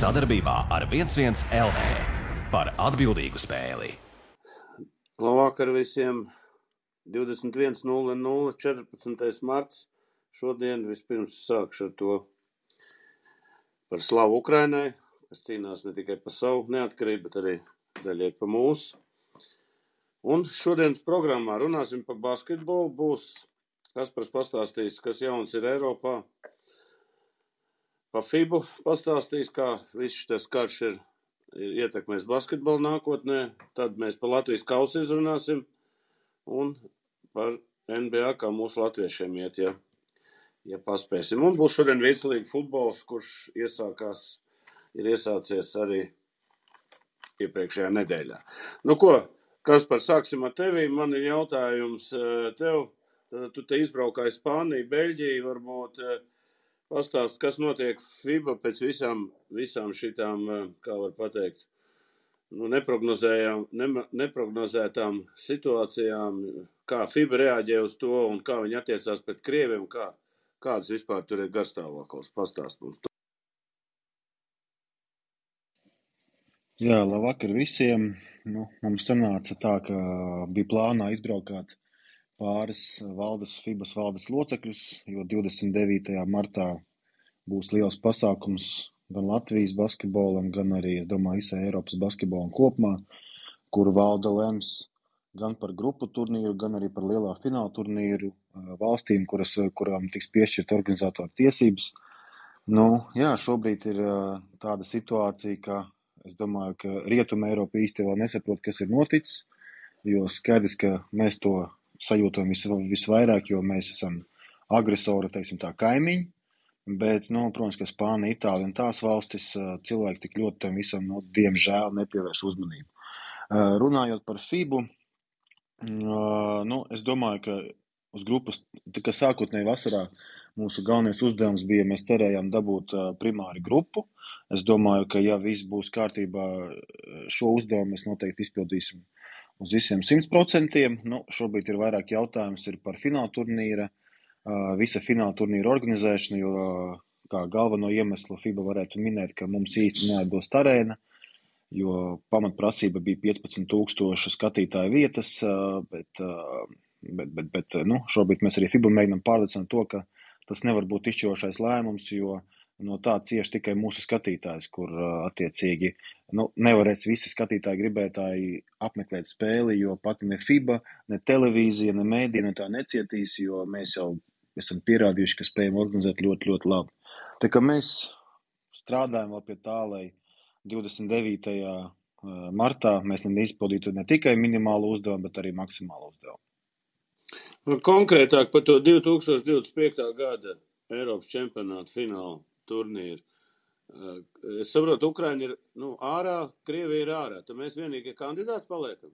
Sadarbībā ar 11 LV par atbildīgu spēli. Labvakar visiem! 21.00. 14. marts. Šodien vispirms sākšu ar to par slavu Ukrainai, kas cīnās ne tikai par savu neatkarību, bet arī daļai par mūsu. Un šodienas programmā runāsim par basketbolu. Būs Kaspars pastāstīs, kas jauns ir Eiropā. Pa FIBU pastāstīs, kā viss šis karš ir, ir ietekmēs basketbolu nākotnē. Tad mēs par Latvijas kausu izrunāsim un par NBA, kā mūsu latviešiem iet, ja, ja paspēsim. Un būs šodien virslīga futbols, kurš iesākās, ir iesācies arī iepriekšējā nedēļā. Nu ko, kas par sāksim ar tevi? Man ir jautājums eh, tev. Tu te izbraukāji Spāniju, Beļģiju, varbūt eh, pastāst, kas notiek FIBA pēc visām, visām šitām, eh, kā var pateikt, nu, neprognozētām situācijām, kā FIBA reaģē uz to un kā viņi attiecās pret Krieviem, kā, kādas vispār tur ir garstāvoklis. Pastāst mums. Jā, labvakar visiem. Nu, mums sanāca tā, ka bija plānā izbraukāt pāris valdes, FIBAS valdes locekļus, jo 29. martā būs liels pasākums gan Latvijas basketbolam, gan arī, es domāju, visai Eiropas basketbolam kopumā, kuru valda lems gan par grupu turnīru, gan arī par lielā fināla turnīru valstīm, kuras, kurām tiks piešķirt organizatoru tiesības. Nu, jā, šobrīd ir tāda situācija, ka es domāju, ka Rietuma Eiropa īsti vēl nesaprot, kas ir noticis, jo skaidrs, ka mēs to sajūtam vis, visvairāk, jo mēs esam agresori, teiksim tā, kaimiņi, bet, nu, protams, ka Spānija, Itālija un tās valstis cilvēki tik ļoti tam visam, nu, diemžēl nepievērš uzmanību. Runājot par FIBU, Nu, es domāju, ka uz grupas, kā sākotnēji vasarā mūsu galvenais uzdevums bija, mēs cerējām dabūt primāri grupu. Es domāju, ka ja viss būs kārtībā, šo uzdevumu mēs noteikti izpildīsim uz visiem 100%. Nu, šobrīd ir vairāk jautājums ir par fināla turnīra, visa fināla turnīra organizēšanu, jo kā galveno iemeslu FIBA varētu minēt, ka mums īsti neatbilst arēna jo pamatprasība bija 15,000 skatītāju vietas, bet, bet, bet, bet nu, šobrīd mēs arī FIBA mēģinām pārliecināt to, ka tas nevar būt izšķirošais lēmums, jo no tā cieši tikai mūsu skatītājs, kur attiecīgi nu, nevarēs visi skatītāji gribētāji apmeklēt spēli, jo pat ne FIBA, ne televīzija, ne mēdī no tā necietīs, jo mēs jau esam pierādījuši, ka spējam organizēt ļoti, ļoti labi. Tā kā mēs strādājam vēl pie tā, lai 29. martā mēs izpildītu ne tikai minimālu uzdevumu, bet arī maksimālu uzdevumu. Konkrētāk par to 2025. gada Eiropas čempionāta fināla turnīru. Es saprotu, Ukraina ir nu, ārā, Krievija ir ārā. Tad mēs vienīgie kandidāti paliekam.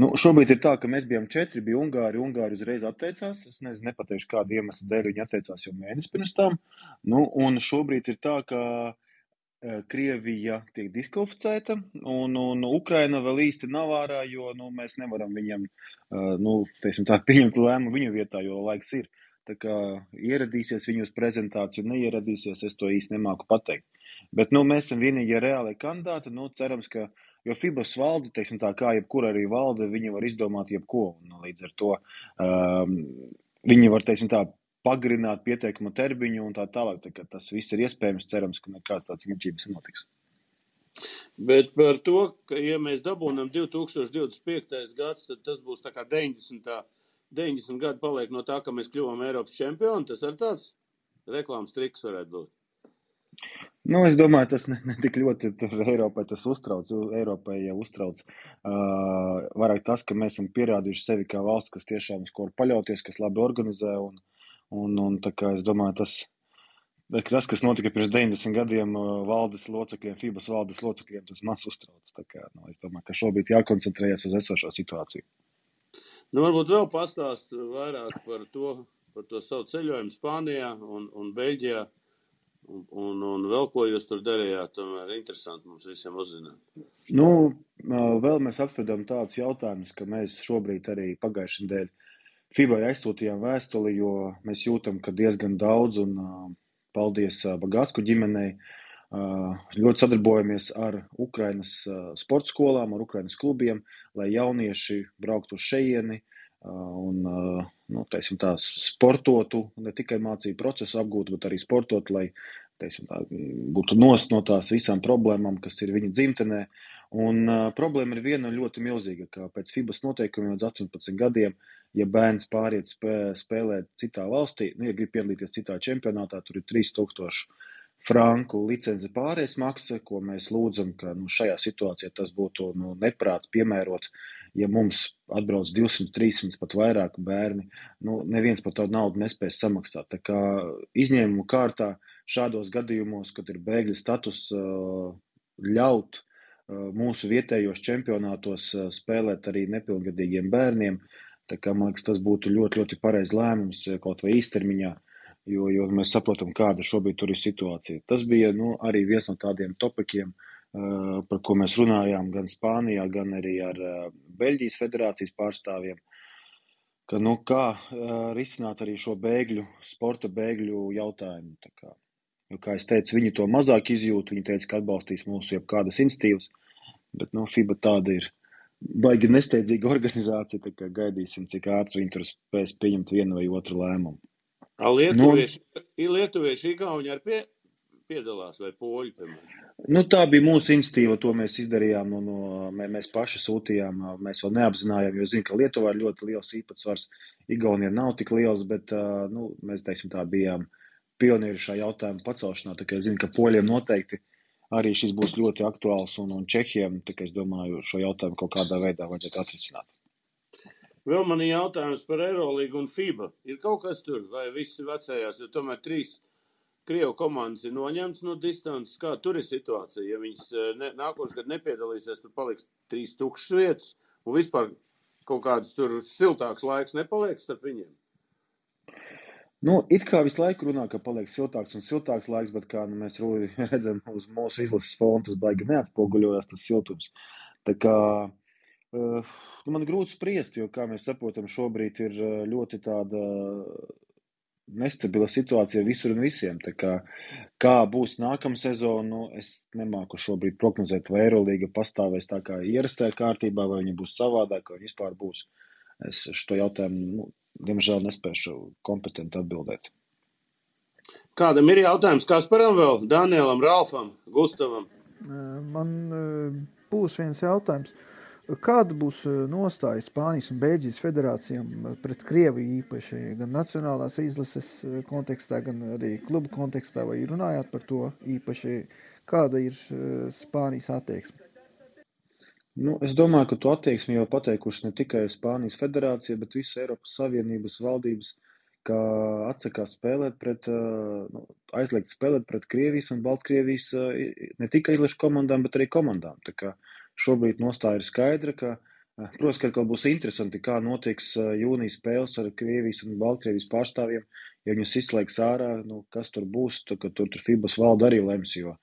Nu, šobrīd ir tā, ka mēs bijām četri, bija Ungāri. Ungāri uzreiz atteicās. Es nezinu, nepateikšu, kādu iemeslu dēļ viņi atteicās jau mēnesi pirms tam. Nu, un šobrīd ir tā, ka uh, Krievija tiek diskvalificēta, un, un Ukraina vēl īsti nav ārā, jo nu, mēs nevaram viņam nu, teiksim, tā, pieņemt lēmumu viņu vietā, jo laiks ir. Tā kā ieradīsies viņu uz prezentāciju, neieradīsies, es to īsti nemāku pateikt. Bet nu, mēs esam vienīgie reālie kandidāti. Nu, cerams, ka, jo FIBAS valde, teiksim tā, kā jebkura arī valde, viņi var izdomāt jebko. Un, līdz ar to um, viņi var, teiksim tā, pagarināt pieteikuma termiņu un tā tālāk. Tā tas viss ir iespējams, cerams, ka nekāds tāds muļķības nenotiks. Bet par to, ka, ja mēs dabūnam 2025. gads, tad tas būs tā kā 90. 90 gadi paliek no tā, ka mēs kļuvām Eiropas čempioni. Tas ar tāds reklāmas triks varētu būt. Nu, es domāju, tas ne, ne tik ļoti Eiropai tas uztrauc. Eiropai jau uztrauc uh, vairāk tas, ka mēs esam pierādījuši sevi kā valsts, kas tiešām uz ko var paļauties, kas labi organizē un, Un, un tā kā es domāju, tas, tas, kas notika pirms 90 gadiem uh, valdes locekļiem, FIBAS valdes locekļiem, tas maz uztrauc. Tā kā, nu, es domāju, ka šobrīd jākoncentrējas uz esošo situāciju. Nu, varbūt vēl pastāst vairāk par to, par to savu ceļojumu Spānijā un, un Beļģijā. Un, un, un vēl ko jūs tur darījāt, tomēr interesanti mums visiem uzzināt. Nu, uh, vēl mēs apspriedām tādus jautājumus, ka mēs šobrīd arī pagājušajā nedēļā FIBai aizsūtījām vēstuli, jo mēs jūtam, ka diezgan daudz, un uh, paldies uh, Bagasku ģimenei, Ļoti sadarbojamies ar Ukrainas sporta skolām, ar Ukrainas klubiem, lai jaunieši brauktu uz šejieni un nu, teiksim, tā, sportotu, ne tikai mācību procesu apgūtu, bet arī sportotu, lai teiksim, tā, būtu nost no tās visām problēmām, kas ir viņa dzimtenē. Un uh, problēma ir viena ļoti milzīga, ka pēc FIBAS noteikumiem līdz 18 gadiem, ja bērns pāriet spē, spēlēt citā valstī, nu, ja grib piedalīties citā čempionātā, tur ir 3000 franku licenci pārējais maksa, ko mēs lūdzam, ka nu, šajā situācijā tas būtu nu, neprāts piemērot, ja mums atbrauc 200, 300 pat vairāk bērni, nu, neviens par tādu naudu nespēs samaksāt. Tā kā izņēmumu kārtā šādos gadījumos, kad ir bēgļu status, ļaut mūsu vietējos čempionātos spēlēt arī nepilngadīgiem bērniem. Tā kā, man liekas, tas būtu ļoti, ļoti pareizs lēmums kaut vai īstermiņā. Uh, jo, jo mēs saprotam, kāda šobrīd tur ir situācija. Tas bija nu, arī viens no tādiem topikiem, uh, par ko mēs runājām gan Spānijā, gan arī ar uh, Beļģijas federācijas pārstāvjiem. Ka, nu, kā uh, risināt arī šo bēgļu, sporta bēgļu jautājumu. Tā kā, jo, kā es teicu, viņi to mazāk izjūt, viņi teica, ka atbalstīs mūsu jebkādas institīvas, bet nu, FIBA tāda ir baigi nesteidzīga organizācija, gaidīsim, cik ātri viņi tur spēs pieņemt vienu vai otru lēmumu. Lietuvieši, nu, lietuvieši Igauni ar pie, piedalās vai poļi, piemēram? Nu, tā bija mūsu institīva, to mēs izdarījām, no, no, mēs paši sūtījām, mēs vēl neapzinājām, jo zinu, ka Lietuvā ir ļoti liels īpatsvars, Igaunija nav tik liels, bet, nu, mēs, teiksim, tā bijām pionieri šā jautājuma pacelšanā, tā kā es zinu, ka poļiem noteikti arī šis būs ļoti aktuāls un, un Čehiem, tā kā es domāju, šo jautājumu kaut kādā veidā vajadzētu atrisināt. Vēl man ir jautājums par Eirolīgu un FIBA. Ir kaut kas tur, vai visi vecējās, jo tomēr trīs Krievu komandas ir noņemts no distances. Kā tur ir situācija? Ja viņas eh, ne, nākošais gads nepiedalīsies, tad paliks trīs tukšas vietas un vispār kaut kāds tur siltāks laiks nepaliek starp viņiem. Nu, it kā visu laiku runā, ka paliek siltāks un siltāks laiks, bet kā nu, mēs redzam, uz mūsu izlases fona tas baigi neatspoguļojas tas siltums. Tā kā uh, Nu, man grūti spriest, jo, kā mēs saprotam, šobrīd ir ļoti tāda nestabila situācija visur un visiem. Tā kā, kā būs nākamā sezona, nu, es nemāku šobrīd prognozēt, vai Eirolandā pastāvēs tā kā ierastajā kārtībā, vai viņa būs savādāka, vai vispār būs. Es šo jautājumu, nu, diemžēl, nespēšu kompetenti atbildēt. Kādam ir jautājums Kasparam vēl, Danielam, Ralfam, Gustavam? Man būs viens jautājums. Uh, Kāda būs eh, nostāja Spānijas un Beļģijas federācijām eh, pret Krieviju īpaši gan nacionālās izlases eh, kontekstā, gan arī klubu kontekstā, vai runājāt par to īpaši, kāda ir Spānijas attieksme? Nu, es domāju, ka to attieksmi jau pateikuši ne tikai Spānijas federācija, bet visu Eiropas Savienības valdības, ka atsakās spēlēt pret, nu, aizliegt spēlēt pret Krievijas un Baltkrievijas ne tikai izlašu komandām, bet arī komandām. Tā kā uh, Šobrīd nostāja ir skaidra, ka, eh, protams, ka atkal būs interesanti, kā notiks eh, jūnijas spēles ar Krievijas un Baltkrievijas pārstāvjiem, ja viņus izslēgs ārā, nu, kas tur būs, ka tur, tur FIBAS valda arī lems, jo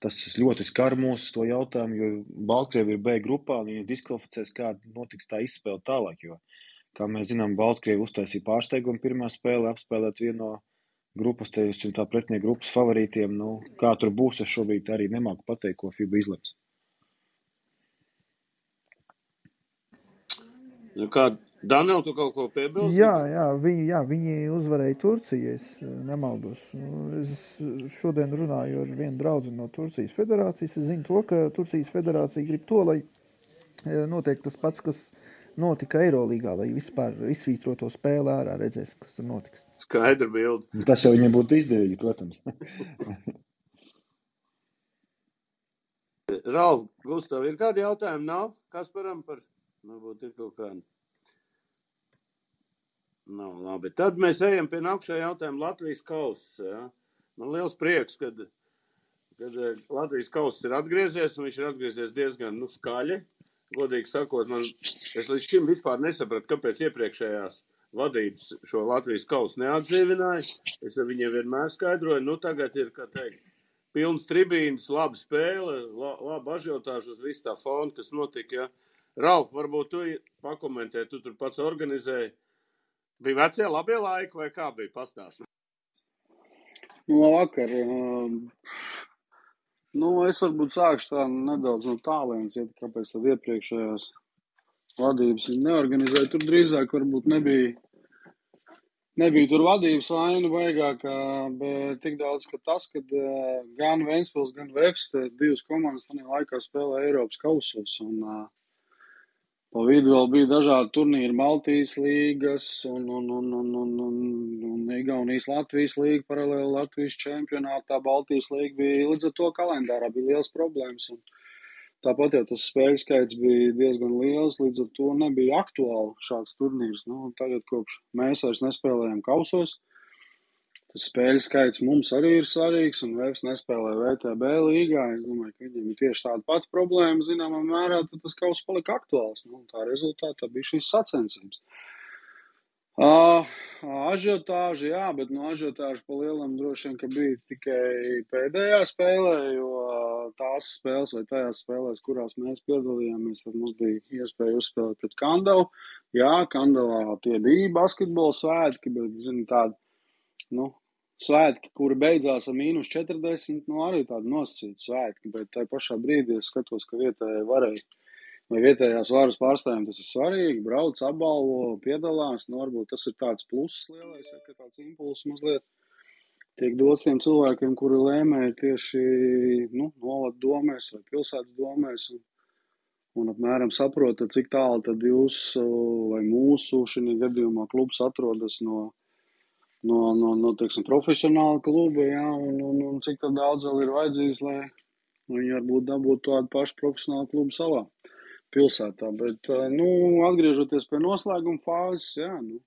tas ļoti skar mūsu to jautājumu, jo Baltkrievi ir B grupā viņi diskvalificēs, kā notiks tā izspēle tālāk, jo, kā mēs zinām, Baltkrievi uztaisīja pārsteigumu pirmā spēle, apspēlēt vienu no grupas, teiksim, tā pretinieka grupas favorītiem, nu, kā tur būs, es šobrīd arī nemāku pateikt, ko FIBA izlems. Nu, kā Daniel, tu kaut ko piebilsti? Jā, jā, viņi, jā, viņi uzvarēja Turciju, es eh, nemaldos. Nu, es šodien runāju ar vienu draugu no Turcijas federācijas. Es zinu to, ka Turcijas federācija grib to, lai eh, notiek tas pats, kas notika Eirolīgā, lai vispār izsvītro to spēli ārā, redzēs, kas tur notiks. Skaidra bilde. Tas jau viņam būtu izdevīgi, protams. Ralf, Gustav, ir kādi jautājumi? Nav? Kasparam par Varbūt ir kaut kāda. Nav labi. Tad mēs ejam pie nākamā jautājuma. Latvijas kausa. Ja? Man liels prieks, kad eh, Latvijas kausa ir atgriezies, un viņš ir atgriezies diezgan nu, skaļi. Godīgi sakot, man, es līdz šim vispār nesapratu, kāpēc iepriekšējās vadības šo Latvijas kausu neatdzīvināja. Es ar viņiem vienmēr skaidroju, nu tagad ir, kā teikt, pilns tribīns, laba spēle, la, laba ažiotāža uz visu tā fonu, kas notika. Ja? Ralf, varbūt tu pakomentē, tu tur pats organizēji. Bija vecie labie laiki vai kā bija pastāstīt? Nu, vakar um, Nu, es varbūt sākšu tā nedaudz no tālienes, ja kāpēc tad iepriekšējās vadības neorganizēja. Tur drīzāk varbūt nebija, nebija tur vadības vaina baigākā, bet tik daudz, ka tas, kad gan Ventspils, gan Vefs, divas komandas tajā laikā spēlē Eiropas kausos. Un, uh, Pa vidu vēl bija dažādi turnīri, Baltijas līgas un, un, un, un, un, un, un Igaunijas Latvijas līga, paralēli Latvijas čempionātā. Baltijas līga bija līdz ar to kalendārā bija liels problēmas. Un tāpat jau tas spēļu skaits bija diezgan liels, līdz ar to nebija aktuāli šāds turnīrs. Nu, tagad, kopš mēs vairs nespēlējam kausos, Tas spēļu skaits mums arī ir svarīgs, un Vēfs nespēlē VTB līgā. Es domāju, ka viņam ir tieši tāda pati problēma, zināmā mērā, tad tas kaut kas palika aktuāls. Nu, tā rezultātā bija šīs sacensības. Uh, ažiotāža, jā, bet no ažiotāža pa lielam droši vien, ka bija tikai pēdējā spēlē, jo tās spēles vai tajās spēlēs, kurās mēs piedalījāmies, tad mums bija iespēja uzspēlēt pret Kandavu. Jā, Kandavā tie bija basketbola svētki, bet, zini, tādi, nu, svētki, kuri beidzās ar mīnus 40, nu arī tādi nosacīti svētki, bet tajā pašā brīdī es skatos, ka vietējai varēja, vai vietējās varas pārstāvjiem tas ir svarīgi, brauc, apbalvo, piedalās, nu varbūt tas ir tāds pluss lielais, ja, ka tāds impulss mazliet tiek dots tiem cilvēkiem, kuri lēmēja tieši, nu, novad domēs vai pilsētas domēs, un, un apmēram saprotat, cik tālu tad jūs vai mūsu šī gadījumā klubs atrodas no no, no, no teiksim, profesionāla kluba, jā, un, un, un cik daudz vēl ir vajadzīgs, lai viņi varbūt dabūtu tādu pašu profesionālu klubu savā pilsētā. Bet, nu, atgriežoties pie noslēguma fāzes, jā, nu,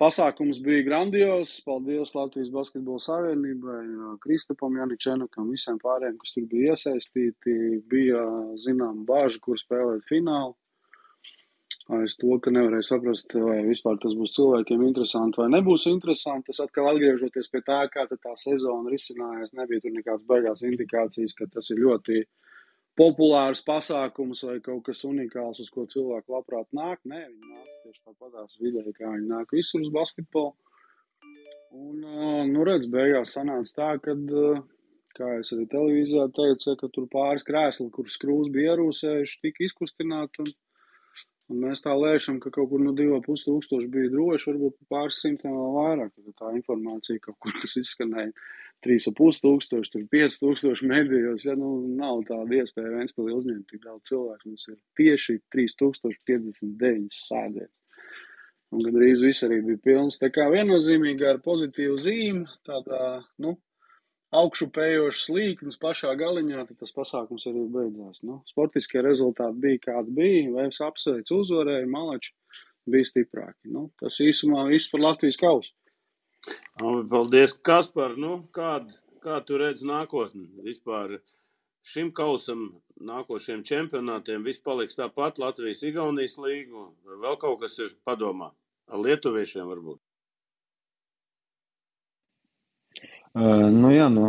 pasākums bija grandios. Paldies Latvijas Basketbola Savienībai, Kristapam Janičenakam, visiem pārējiem, kas tur bija iesaistīti. Bija, zinām, bāži, kur spēlēt finālu aiz to, ka nevarēja saprast, vai vispār tas būs cilvēkiem interesanti vai nebūs interesanti. Tas atkal atgriežoties pie tā, kā tā sezona risinājās, nebija tur nekādas beigās indikācijas, ka tas ir ļoti populārs pasākums vai kaut kas unikāls, uz ko cilvēki labprāt nāk. Nē, viņi nāca tieši tāpatās vidē, kā viņi nāk visur uz basketbolu. Un, nu, redz, beigās sanāca tā, ka, kā es arī televīzijā teicu, ka tur pāris krēsli, kur skrūs bija ierūsējuši, tika izkustināti. Un, Un mēs tā lēšam, ka kaut kur no 2,5 tūkstoši bija droši, varbūt pāris simtiem vēl vairāk. Tad tā informācija kaut kur, kas izskanēja 3,5 tūkstoši, tur 5 tūkstoši medijos, ja nu nav tāda iespēja Ventspilī uzņemt tik daudz cilvēku. Mums ir tieši 3059 sēdē. Un gandrīz viss arī bija pilns. Tā kā viennozīmīgi ar pozitīvu zīmi, tādā, nu, augšupējošs līknis pašā galiņā, tad tas pasākums arī beidzās. Nu, sportiskie rezultāti bija kādi bija, Vēvs apsveic uzvarēja, Malači bija stiprāki. Nu, tas īsumā viss par Latvijas kausu. Paldies, Kaspar. Nu, kād, kā tu redz nākotni vispār šim kausam, nākošiem čempionātiem? Viss paliks tāpat Latvijas Igaunijas līgu, vai vēl kaut kas ir padomā? Ar lietuviešiem varbūt? Uh, nu, jā, nu,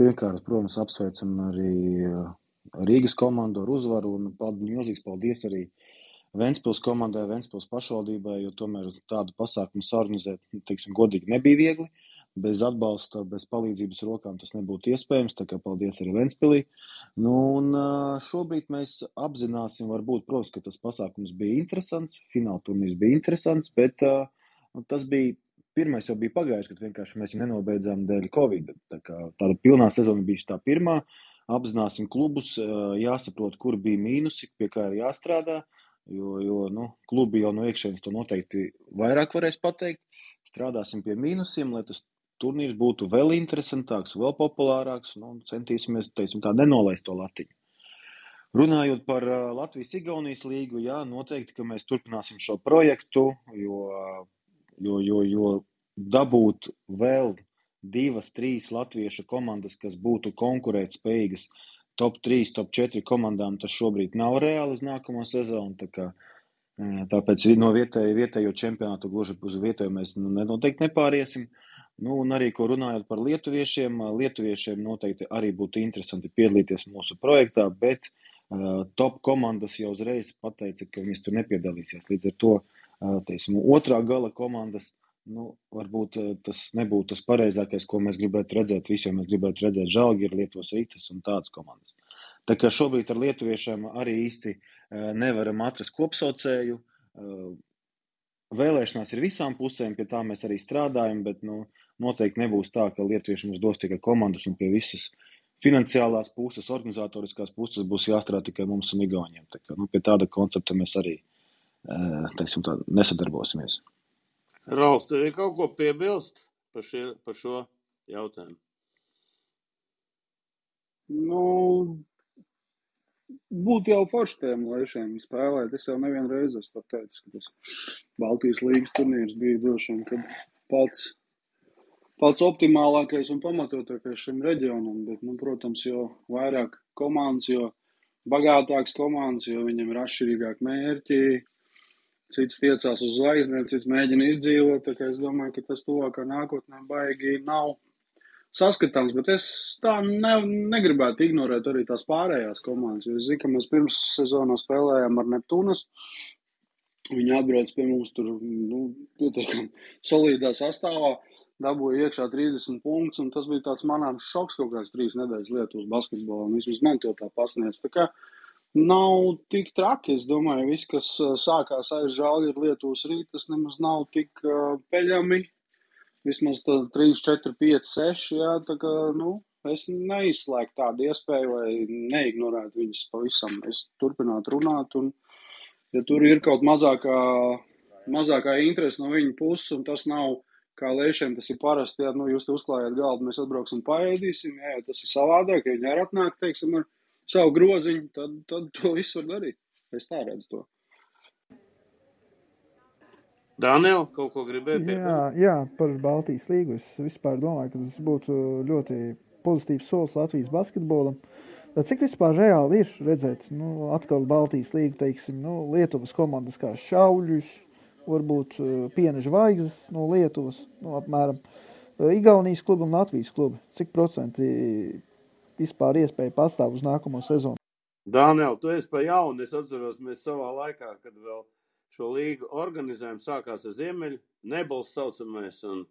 pirmkārt, protams, apsveicam arī Rīgas komandu ar uzvaru un milzīgs paldies arī Ventspils komandai, Ventspils pašvaldībai, jo tomēr tādu pasākumu sarunizēt, teiksim, godīgi nebija viegli. Bez atbalsta, bez palīdzības rokām tas nebūtu iespējams, tā kā paldies arī Ventspilī. Nu, un šobrīd mēs apzināsim, varbūt, protams, ka tas pasākums bija interesants, fināla turnīrs bija interesants, bet uh, tas bija pirmais jau bija pagājis, kad vienkārši mēs nenobeidzām dēļ Covid. Tā kā tāda pilnā sezona bija tā pirmā. Apzināsim klubus, jāsaprot, kur bija mīnusi, pie kā ir jāstrādā. Jo, jo nu, klubi jau no iekšienes to noteikti vairāk varēs pateikt. Strādāsim pie mīnusiem, lai tas turnīrs būtu vēl interesantāks, vēl populārāks. Nu, centīsimies teiksim, tā nenolaist to latiņu. Runājot par Latvijas-Igaunijas līgu, jā, noteikti, mēs turpināsim šo projektu, jo jo, jo, jo dabūt vēl divas, trīs latviešu komandas, kas būtu konkurētspējīgas top 3, top 4 komandām, tas šobrīd nav reāli uz nākamo sezonu. Tā kā, e, tāpēc no vietējo, vietējo čempionātu gluži uz vietējo mēs nu, noteikti nepāriesim. Nu, un arī, ko runājot par lietuviešiem, lietuviešiem noteikti arī būtu interesanti piedalīties mūsu projektā, bet uh, top komandas jau uzreiz pateica, ka viņas tur nepiedalīsies. Līdz ar to uh, teiksim, otrā gala komandas nu, varbūt eh, tas nebūtu tas pareizākais, ko mēs gribētu redzēt. Visi jau mēs gribētu redzēt Žalgiru, Lietuvas Rītas un tādas komandas. Tā kā šobrīd ar lietuviešiem arī īsti eh, nevaram atrast kopsaucēju. Eh, vēlēšanās ir visām pusēm, pie tā mēs arī strādājam, bet nu, noteikti nebūs tā, ka lietuvieši mums dos tikai komandas un pie visas finansiālās puses, organizatoriskās puses būs jāstrādā tikai mums un Igauniem. Tā kā, nu, pie tāda koncepta mēs arī teiksim, tā, nesadarbosimies. Ralf, tev ir kaut ko piebilst par, šie, par šo jautājumu? Nu, būtu jau forši tiem lēšiem spēlēt. Es jau nevienu reizi esmu teicis, ka tas Baltijas līgas turnīrs bija droši vien, pats, pats optimālākais un pamatotākais šim reģionam. Bet, nu, protams, jo vairāk komandas, jo bagātāks komandas, jo viņam ir atšķirīgāk mērķi, cits tiecās uz zvaigznēm, cits mēģina izdzīvot. Tā kā es domāju, ka tas tuvākā nākotnē baigi nav saskatāms, bet es tā ne, negribētu ignorēt arī tās pārējās komandas. Jo es zinu, ka mēs pirms sezonā spēlējām ar Neptūnas. Viņi atbrauc pie mums tur, nu, pietiekami solīdā sastāvā, dabūja iekšā 30 punktus, un tas bija tāds manāms šoks kaut kāds trīs nedēļas Lietuvas basketbolā, un vismaz man to tā pasniedz. Tā kā nav tik traki. Es domāju, viss, kas sākās aiz žāli ir Lietuvas rīt, tas nemaz nav tik uh, peļami. Vismaz 3, 4, 5, 6. Jā, tā kā, nu, es neizslēgtu tādu iespēju, vai neignorētu viņus pavisam. Es turpinātu runāt, un, ja tur ir kaut mazākā, mazākā interese no viņa puses, un tas nav kā lēšiem, tas ir parasti, ja nu, jūs uzklājat galdu, mēs atbrauksim, paēdīsim, jā, tas ir savādāk, ja viņi arī atnāk, teiksim, ar savu groziņu, tad, tad to visu var darīt. Es tā redzu to. Daniel, kaut ko gribēju piebilst? Jā, jā, par Baltijas līgu. Es vispār domāju, ka tas būtu ļoti pozitīvs solis Latvijas basketbolam. Cik vispār reāli ir redzēt, nu, atkal Baltijas līga, teiksim, nu, Lietuvas komandas kā šauļus, varbūt piena zvaigznes no Lietuvas, nu, apmēram Igaunijas klubu un Latvijas klubu. Cik procenti vispār iespēja pastāv uz nākamo sezonu. Dānēl, tu esi pa jaunu. Es atceros, mēs savā laikā, kad vēl šo līgu organizējām, sākās ar Ziemeļu, nebals saucamais, un,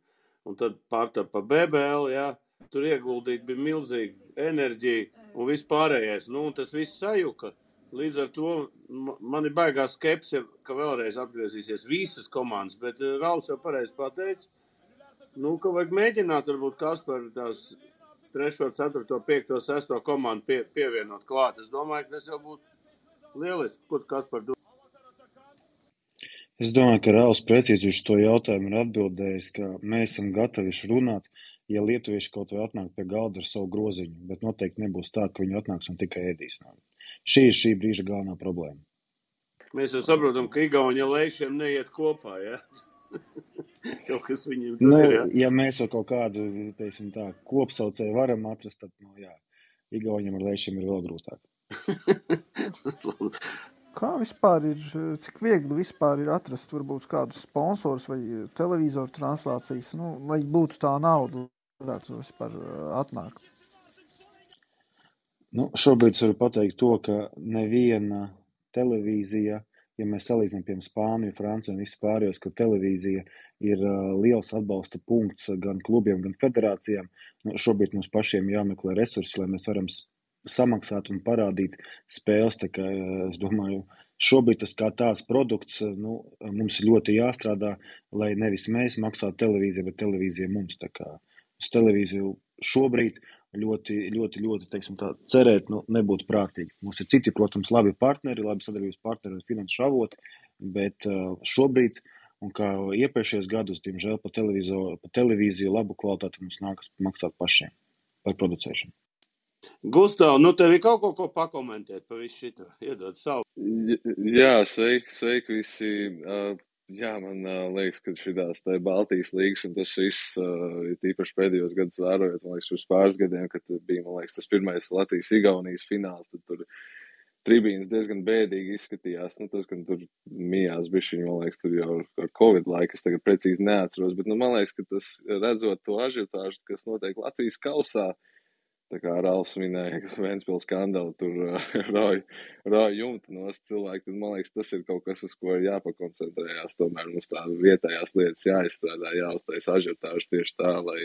un tad pārtap pa BBL, jā. Tur ieguldīt bija milzīga enerģija un vispārējais. Nu, un tas viss sajuka. Līdz ar to man ir baigā skepse, ka vēlreiz atgriezīsies visas komandas, bet eh, Rauls jau pareizi pateica, nu, ka vajag mēģināt varbūt kas par tās 3, 4, 5, 6 komandu pie, pievienot klāt. Es domāju, ka tas jau būtu lieliski. Ko kas par to? Es domāju, ka Rāvs precīzi uz to jautājumu ir atbildējis, ka mēs esam gatavi runāt, ja lietuvieši kaut vai atnāk pie galda ar savu groziņu, bet noteikti nebūs tā, ka viņi atnāks un tikai ēdīs. Šī ir šī brīža galvenā problēma. Mēs jau saprotam, ka Igaunija lēšiem neiet kopā, ja? kaut kas viņiem nu, ir. Ja? ja mēs vēl kaut kādu, teiksim tā, kopsaucēju varam atrast, tad, nu jā, Igauniem ar lēšiem ir vēl grūtāk. Kā vispār ir, cik viegli vispār ir atrast varbūt kādus sponsors vai televizoru translācijas, nu, lai būtu tā nauda, varētu vispār atnākt? Nu, šobrīd varu pateikt to, ka neviena televīzija ja mēs salīdzinām, piemēram, Spāniju, Franciju un visu pārējos, kur televīzija ir uh, liels atbalsta punkts gan klubiem, gan federācijām, nu, šobrīd mums pašiem jāmeklē resursi, lai mēs varam samaksāt un parādīt spēles. Tā kā, es domāju, šobrīd tas kā tāds produkts, nu, mums ļoti jāstrādā, lai nevis mēs maksātu televīziju, bet televīzija mums. Tā kā uz televīziju šobrīd ļoti, ļoti, ļoti teiksim, tā, cerēt, nu, nebūtu prātīgi. Mums ir citi, protams, labi partneri, labi sadarbības partneri un finanšu avoti, bet šobrīd, un kā iepriekšējos gados, diemžēl pa, pa televīziju labu kvalitāti mums nākas maksāt pašiem par producēšanu. Gustav, nu tev ir kaut ko, ko pakomentēt par visu šito? Iedod savu. Jā, sveiki, sveiki visi. Uh, Jā, man uh, liekas, ka šīs Baltijas līnijas un tas viss, uh, tīpaši pēdējos gados vērojot, man liekas, pirms pāris gadiem, kad bija, liekas, tas pirmais Latvijas-Igaunijas fināls, tad tur tribīnas diezgan bēdīgi izskatījās. Nu, tas, ka tur mijās bišķiņi, man liekas, tur jau ar Covid laiku, es tagad precīzi neatceros, bet, nu, man liekas, ka tas, redzot to ažiotāžu, kas notiek Latvijas kausā, Tā kā Rāls minēja, ka Vēnspils skandāli tur rauj, rauj jumtu no cilvēku, tad man liekas, tas ir kaut kas, uz ko ir jāpakoncentrējās. Tomēr mums tā vietējās lietas jāizstrādā, jāuztais ažiotāži tieši tā, lai,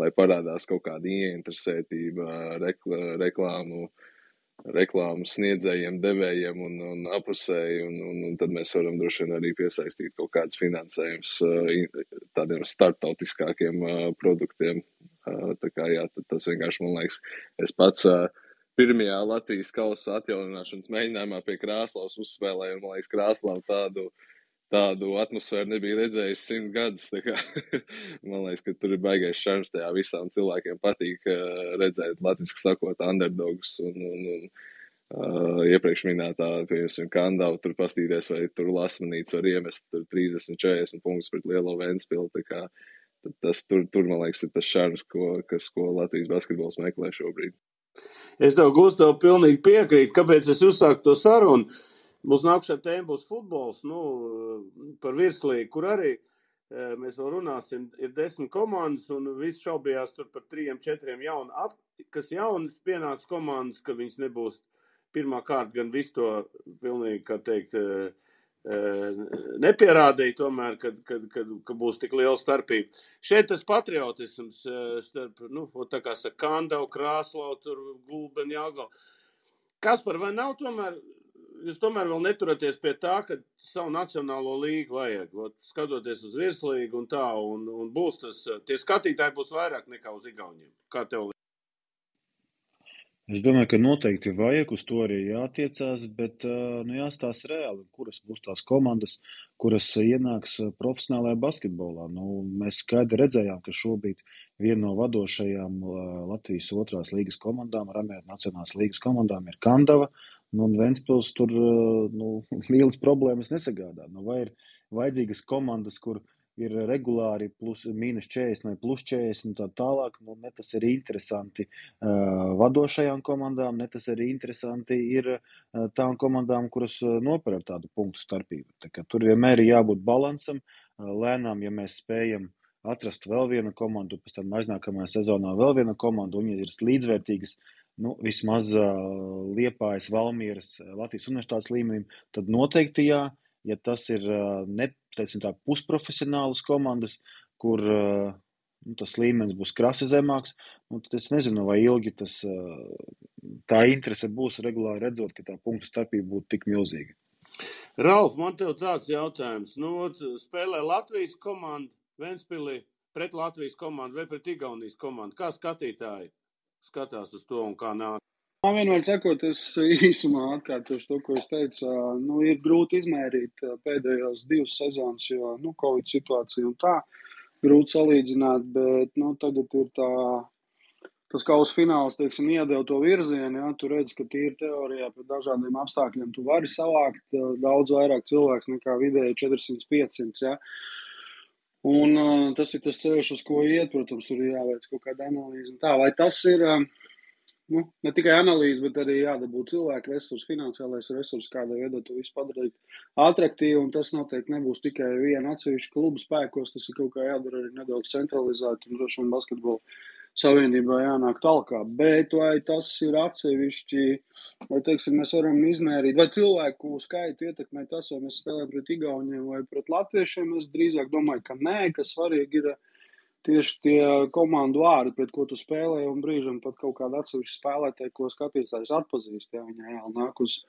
lai parādās kaut kāda ieinteresētība, rekla, reklāmu, reklāmu sniedzējiem, devējiem un, un apusēji, un, un, un tad mēs varam droši vien arī piesaistīt kaut kādus finansējumus tādiem starptautiskākiem produktiem Tā kā jā, tas vienkārši man liekas, es pats pirmajā Latvijas kausa atjaunināšanas mēģinājumā pie Krāslavas uzspēlēju, un man liekas, Krāslava tādu, tādu atmosfēru nebija redzējis simt gadus. Kā, man liekas, ka tur ir baigais šarms tajā visām cilvēkiem patīk redzēt, latviski sakot, underdogs un, un, un Uh, iepriekš minētā, piemēram, Kandava, tur pastīties, vai tur lasmanīts var iemest 30, 40 punktus pret lielo Ventspilu. Tā kā tas tur, tur, man liekas, ir tas šarms, ko, kas, ko Latvijas basketbols meklē šobrīd. Es tev, Gustav, pilnīgi piekrītu, kāpēc es uzsāku to sarunu. Mums nākamā tēma būs futbols, nu, par virslīgu, kur arī e, mēs vēl runāsim. Ir desmit komandas, un viss šaubījās tur par trijiem, četriem jaunu, kas jaunas pienāks komandas, ka viņas nebūs pirmā kārta gan visu to pilnīgi, kā teikt, uh, nepierādīja tomēr, ka, ka, ka, ka būs tik liela starpība. Šeit tas patriotisms starp, nu, tā kā saka, Kandau, Krāslau, tur Gulbeni, Jāgau. Kas par vai nav tomēr, jūs tomēr vēl neturaties pie tā, ka savu nacionālo līgu vajag, ot, skatoties uz virslīgu un tā, un, un būs tas, tie skatītāji būs vairāk nekā uz Igauniem. Kā tev Es domāju, ka noteikti vajag uz to arī jātiecās, bet nu, jāstāsta reāli, kuras būs tās komandas, kuras ienāks profesionālajā basketbolā. Nu, mēs skaidri redzējām, ka šobrīd viena no vadošajām Latvijas otrās līgas komandām, Ramēta Nacionālās līgas komandām, ir Kandava. Nu, un Ventspils tur nu, lielas problēmas nesagādā. Nu, vai ir vajadzīgas komandas, kur ir regulāri plus, mīnus 40 vai plus 40 un tā tālāk. Nu, ne tas ir interesanti uh, vadošajām komandām, ne tas arī interesanti ir uh, tām komandām, kuras uh, nopēr tādu punktu starpību. Tā tur vienmēr ir jābūt balansam, uh, lēnām, ja mēs spējam atrast vēl vienu komandu, pēc tam aiznākamajā sezonā vēl viena komanda, un ja ir līdzvērtīgas, nu, vismaz uh, Liepājas, Valmieras, Latvijas universitātes līmenim, tad noteikti jā. Ja tas ir uh, ne, teiksim, tā, pusprofesionālas komandas, kur uh, nu, tas līmenis būs krasi zemāks, nu, tad es nezinu, vai ilgi tas, uh, tā interese būs regulāri redzot, ka tā punktu starpība būtu tik milzīga. Ralf, man tev tāds jautājums. Nu, spēlē Latvijas komanda Ventspilī pret Latvijas komandu vai pret Igaunijas komandu. Kā skatītāji skatās uz to un kā nāk? Man vienmēr sakot, es īsumā atkārtošu to, ko es teicu. Nu, ir grūti izmērīt pēdējos divas sezonas, jo nu, Covid situācija un tā grūti salīdzināt, bet nu, tagad ir tā, tas kausa fināls, teiksim, iedeva to virzienu. Ja, tu redz, ka tīri teorijā pret dažādiem apstākļiem tu vari savākt daudz vairāk cilvēks nekā vidēji 400-500. Ja. Un uh, tas ir tas ceļš, uz ko iet, protams, tur ir jāveic kaut kāda analīze. Tā, vai tas ir. Uh, nu, ne tikai analīze, bet arī jādabū cilvēku resursi, finansiālais resurss, kādā veidā to visu padarīt attraktīvu. Un tas noteikti nebūs tikai viena atsevišķa kluba spēkos, tas ir kaut kā jādara arī nedaudz centralizēti un droši vien basketbola savienībā jānāk talkā. Bet vai tas ir atsevišķi, vai teiksim, mēs varam izmērīt, vai cilvēku skaitu ietekmē tas, vai mēs spēlējam pret Igauniem vai pret Latviešiem, es drīzāk domāju, ka nē, ka svarīgi ir tieši tie komandu vārdi, pret ko tu spēlē, un brīžam pat kaut kāda atsevišķa spēlētāja, ko skatītājs atpazīst, ja viņa jau nāk uz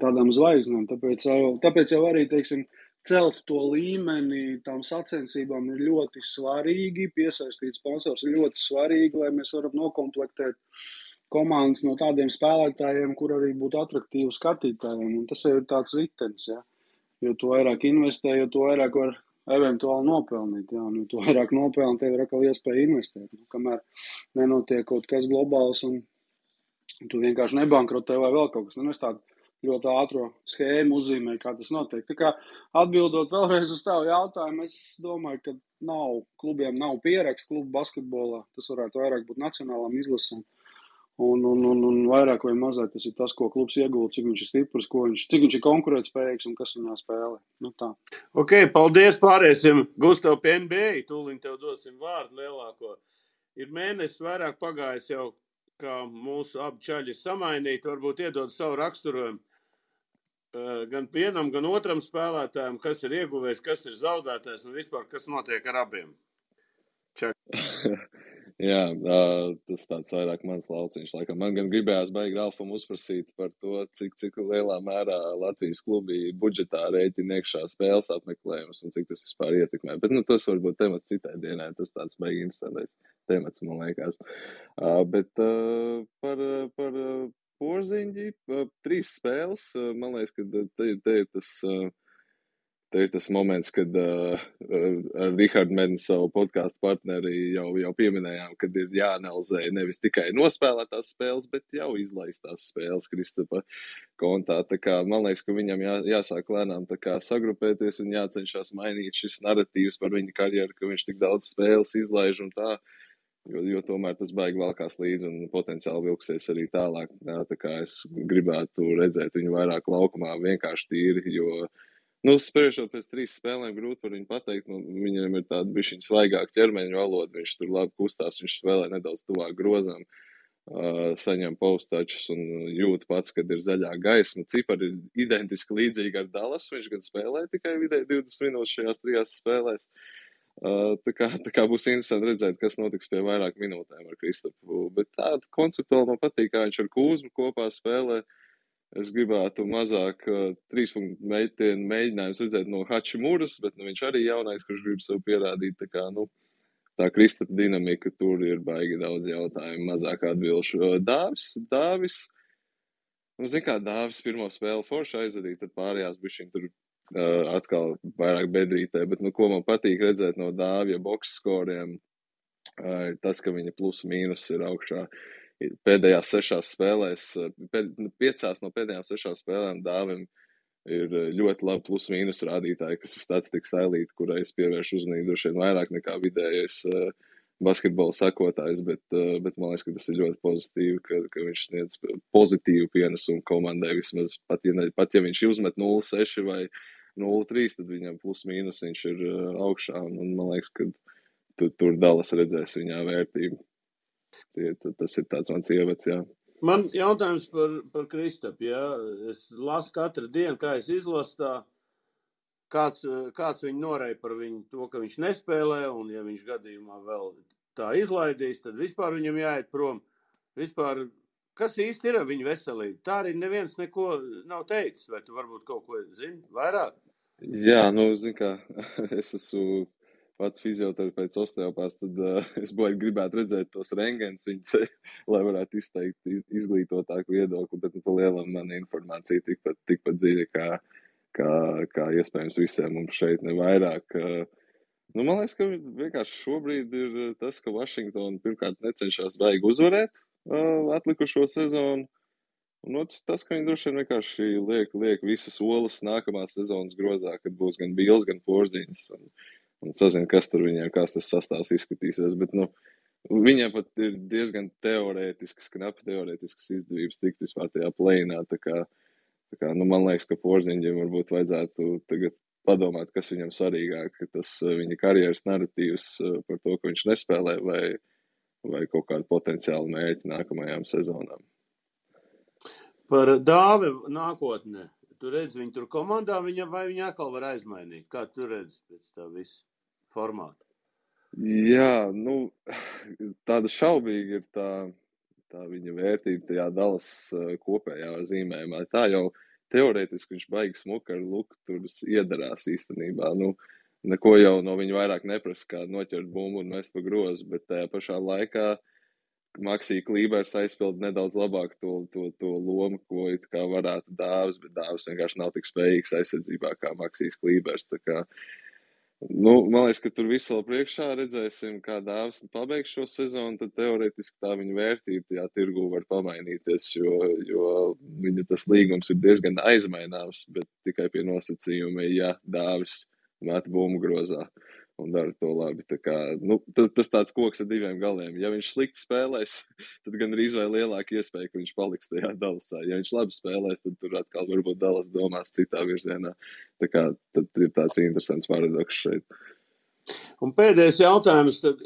tādām zvaigznēm. Tāpēc tāpēc jau arī, teiksim, celt to līmeni tām sacensībām ir ļoti svarīgi, piesaistīt sponsors ir ļoti svarīgi, lai mēs varam nokomplektēt komandas no tādiem spēlētājiem, kur arī būtu attraktīvi skatītājiem. Un tas ir tāds ritenis, ja. Jo tu vairāk investē, jo tu vairāk var eventuāli nopelnīt. Jā, nu, tu vairāk nopelni, tev ir atkal iespēja investēt. Nu, kamēr nenotiek kaut kas globāls un tu vienkārši nebankrotē vai vēl kaut kas. Nu, es tādu ļoti ātro schēmu uzzīmēju, kā tas notiek. Tā kā atbildot vēlreiz uz tavu jautājumu, es domāju, ka nav, klubiem nav pieraksts klubu basketbolā. Tas varētu vairāk būt nacionālām izlasēm. Un, un, un, un vairāk vai mazāk tas ir tas, ko klubs iegūst, cik viņš ir stiprs, viņš, cik viņš ir konkurētspējīgs un kas viņā spēlē. Nu, tā. ok, paldies. Pāriesim, Gustav, pie NBA. Tūlīt tev dosim vārdu lielāko. Ir mēnesis vairāk pagājis jau kā mūsu abi čaļi ir samainīti, varbūt iedod savu raksturojumu gan vienam, gan otram spēlētājam, kas ir ieguvējis, kas ir zaudētājs un vispār kas notiek ar abiem. Jā, tas tāds vairāk mans lauciņš. Laikam. Man gan gribējās baigi Ralfam uzprasīt par to, cik, cik lielā mērā Latvijas klubi budžetā rēķina iekšā spēles apmeklējumus un cik tas vispār ietekmē. Bet nu, tas varbūt temats citai dienai. Tas tāds baigi interesantais temats, man liekas. Bet par, par porziņģi, trīs spēles. Man liekas, ka te, te ir tas Te ir tas moments, kad uh, ar Rahardu Mednu savu podkāstu partneri jau, jau pieminējām, kad ir jāanalizē nevis tikai nospēlētās spēles, bet jau izlaistās spēles Kristapa kontā. Tā kā, man liekas, ka viņam jā, jāsāk lēnām sagrupēties un jācenšas mainīt šis narratīvs par viņa karjeru, ka viņš tik daudz spēles izlaiž un tā. Jo, jo tomēr tas baigi valkās līdzi un potenciāli vilksies arī tālāk. Jā, tā kā es gribētu redzēt viņu vairāk laukumā, vienkārši tīri, jo uh, Nu, spriežot pēc trīs spēlēm, grūti par viņu pateikt. Nu, viņam ir tāda bišķiņa svaigāka ķermeņa valoda, viņš tur labi kustās, viņš spēlē nedaudz tuvāk grozām, uh, saņem paustačus un jūt pats, kad ir zaļā gaisma. Cipari ir identiski līdzīgi ar Dallas, viņš gan spēlē tikai vidēji 20 minūtes šajās trijās spēlēs. Uh, tā, kā, tā kā būs interesanti redzēt, kas notiks pie vairāk minūtēm ar Kristofu. Bet tāda konceptuāli man patīk, kā viņš ar Kūzmu kopā spēlē. Uh, Es gribētu mazāk uh, trīs punktu meitienu mēģinājumus redzēt no Hačimūras, bet nu, viņš arī jaunais, kurš grib sev pierādīt. Tā kā, nu, tā Kristapa dinamika tur ir baigi daudz jautājumu, mazāk atbilšu. Uh, Dāvis, Dāvis, nu, zin kā Dāvis pirmo spēli forši aizvadīja, tad pārējās bišķiņ tur uh, atkal vairāk bedrītē, bet, nu, ko man patīk redzēt no Dāvija boks skoriem, uh, tas, ka viņa plus mīnus ir augšā. Uh, pēdējās sešās spēlēs, pēd, nu, piecās no pēdējām sešām spēlēm dāvim ir ļoti labi plus-mínus rādītāji, kas ir statistikas ailīte, kurai es pievēršu uzmanību droši vien vairāk nekā vidējais uh, basketbola sekotājs, bet, bet man liekas, ka tas ir ļoti pozitīvi, ka, ka viņš sniedz pozitīvu pienesumu komandai vismaz, pat ja, ne, pat ja viņš uzmet 0-6 vai 0-3, tad viņam plus-mínus viņš ir augšā, un, man liekas, ka tu, tur Dallas redzēs viņā vērtību. Tas ir tāds mans ievads, jā. Man jautājums par, par Kristapu, jā. Es lasu katru dienu, kā es izlasu tā, kāds, kāds viņu noreja par viņu to, ka viņš nespēlē, un ja viņš gadījumā vēl tā izlaidīs, tad vispār viņam jāiet prom. Vispār, kas īsti ir ar viņu veselību? Tā arī neviens neko nav teicis, vai tu varbūt kaut ko zini vairāk? Jā, nu, zini kā, es esmu pats fizioterapeits, osteopāts, tad uh, es baigi gribētu redzēt tos rengens viņa lai varētu izteikt iz, izglītotāku viedokli, bet nu, pa lielam man informācija tikpat, tikpat dziļa, kā, kā, kā iespējams visiem mums šeit nevairāk. Uh, nu, man liekas, ka vienkārši šobrīd ir tas, ka Vašingtona pirmkārt necenšas baigi uzvarēt uh, atlikušo sezonu. Un otrs, tas, ka viņi droši vien vienkārši liek, liek visas olas nākamās sezonas grozā, kad būs gan Bils, gan Porziņas. Un, un sazina, kas tur viņiem, kāds tas sastāvs izskatīsies. Bet, nu, viņiem pat ir diezgan teorētisks, knapi teorētisks izdevības tikt vispār tajā plēnā. Tā kā, tā kā, nu, man liekas, ka Porziņģiem varbūt vajadzētu tagad padomāt, kas viņam svarīgāk, tas eh, viņa karjeras narratīvs eh, par to, ka viņš nespēlē vai, vai kaut kādu potenciālu mērķi nākamajām sezonām. Par dāvi nākotnē. Tu redzi viņu tur komandā, viņa, vai viņa atkal var aizmainīt? Kā tu redzi pēc tā visa formāta? Jā, nu, tāda šaubīga ir tā, tā viņa vērtība tajā dalas kopējā zīmējumā. Tā jau teorētiski viņš baigs smuka ar luku tur iedarās īstenībā. Nu, neko jau no viņa vairāk neprasa, kā noķert bumbu un mest pa grozu, bet tajā pašā laikā uh, Maksija Klībers aizpild nedaudz labāk to, to, to lomu, ko it kā varētu dāvs, bet dāvs vienkārši nav tik spējīgs aizsardzībā kā Maksijas Klībers. Kā, nu, man liekas, ka tur visu vēl priekšā redzēsim, kā dāvs pabeigs šo sezonu, tad teoretiski tā viņa vērtība tajā tirgu var pamainīties, jo, jo viņa tas līgums ir diezgan aizmaināms, bet tikai pie nosacījuma, ja dāvis met bumbu grozā. Uh, un dara to labi. Kā, nu, tas, tas tāds koks ar diviem galiem. Ja viņš slikti spēlēs, tad gan arī vai lielāka iespēja, ka viņš paliks tajā dalasā. Ja viņš labi spēlēs, tad tur atkal varbūt dalas domās citā virzienā. Tā kā tad ir tāds interesants paradoks šeit. Un pēdējais jautājums, tad,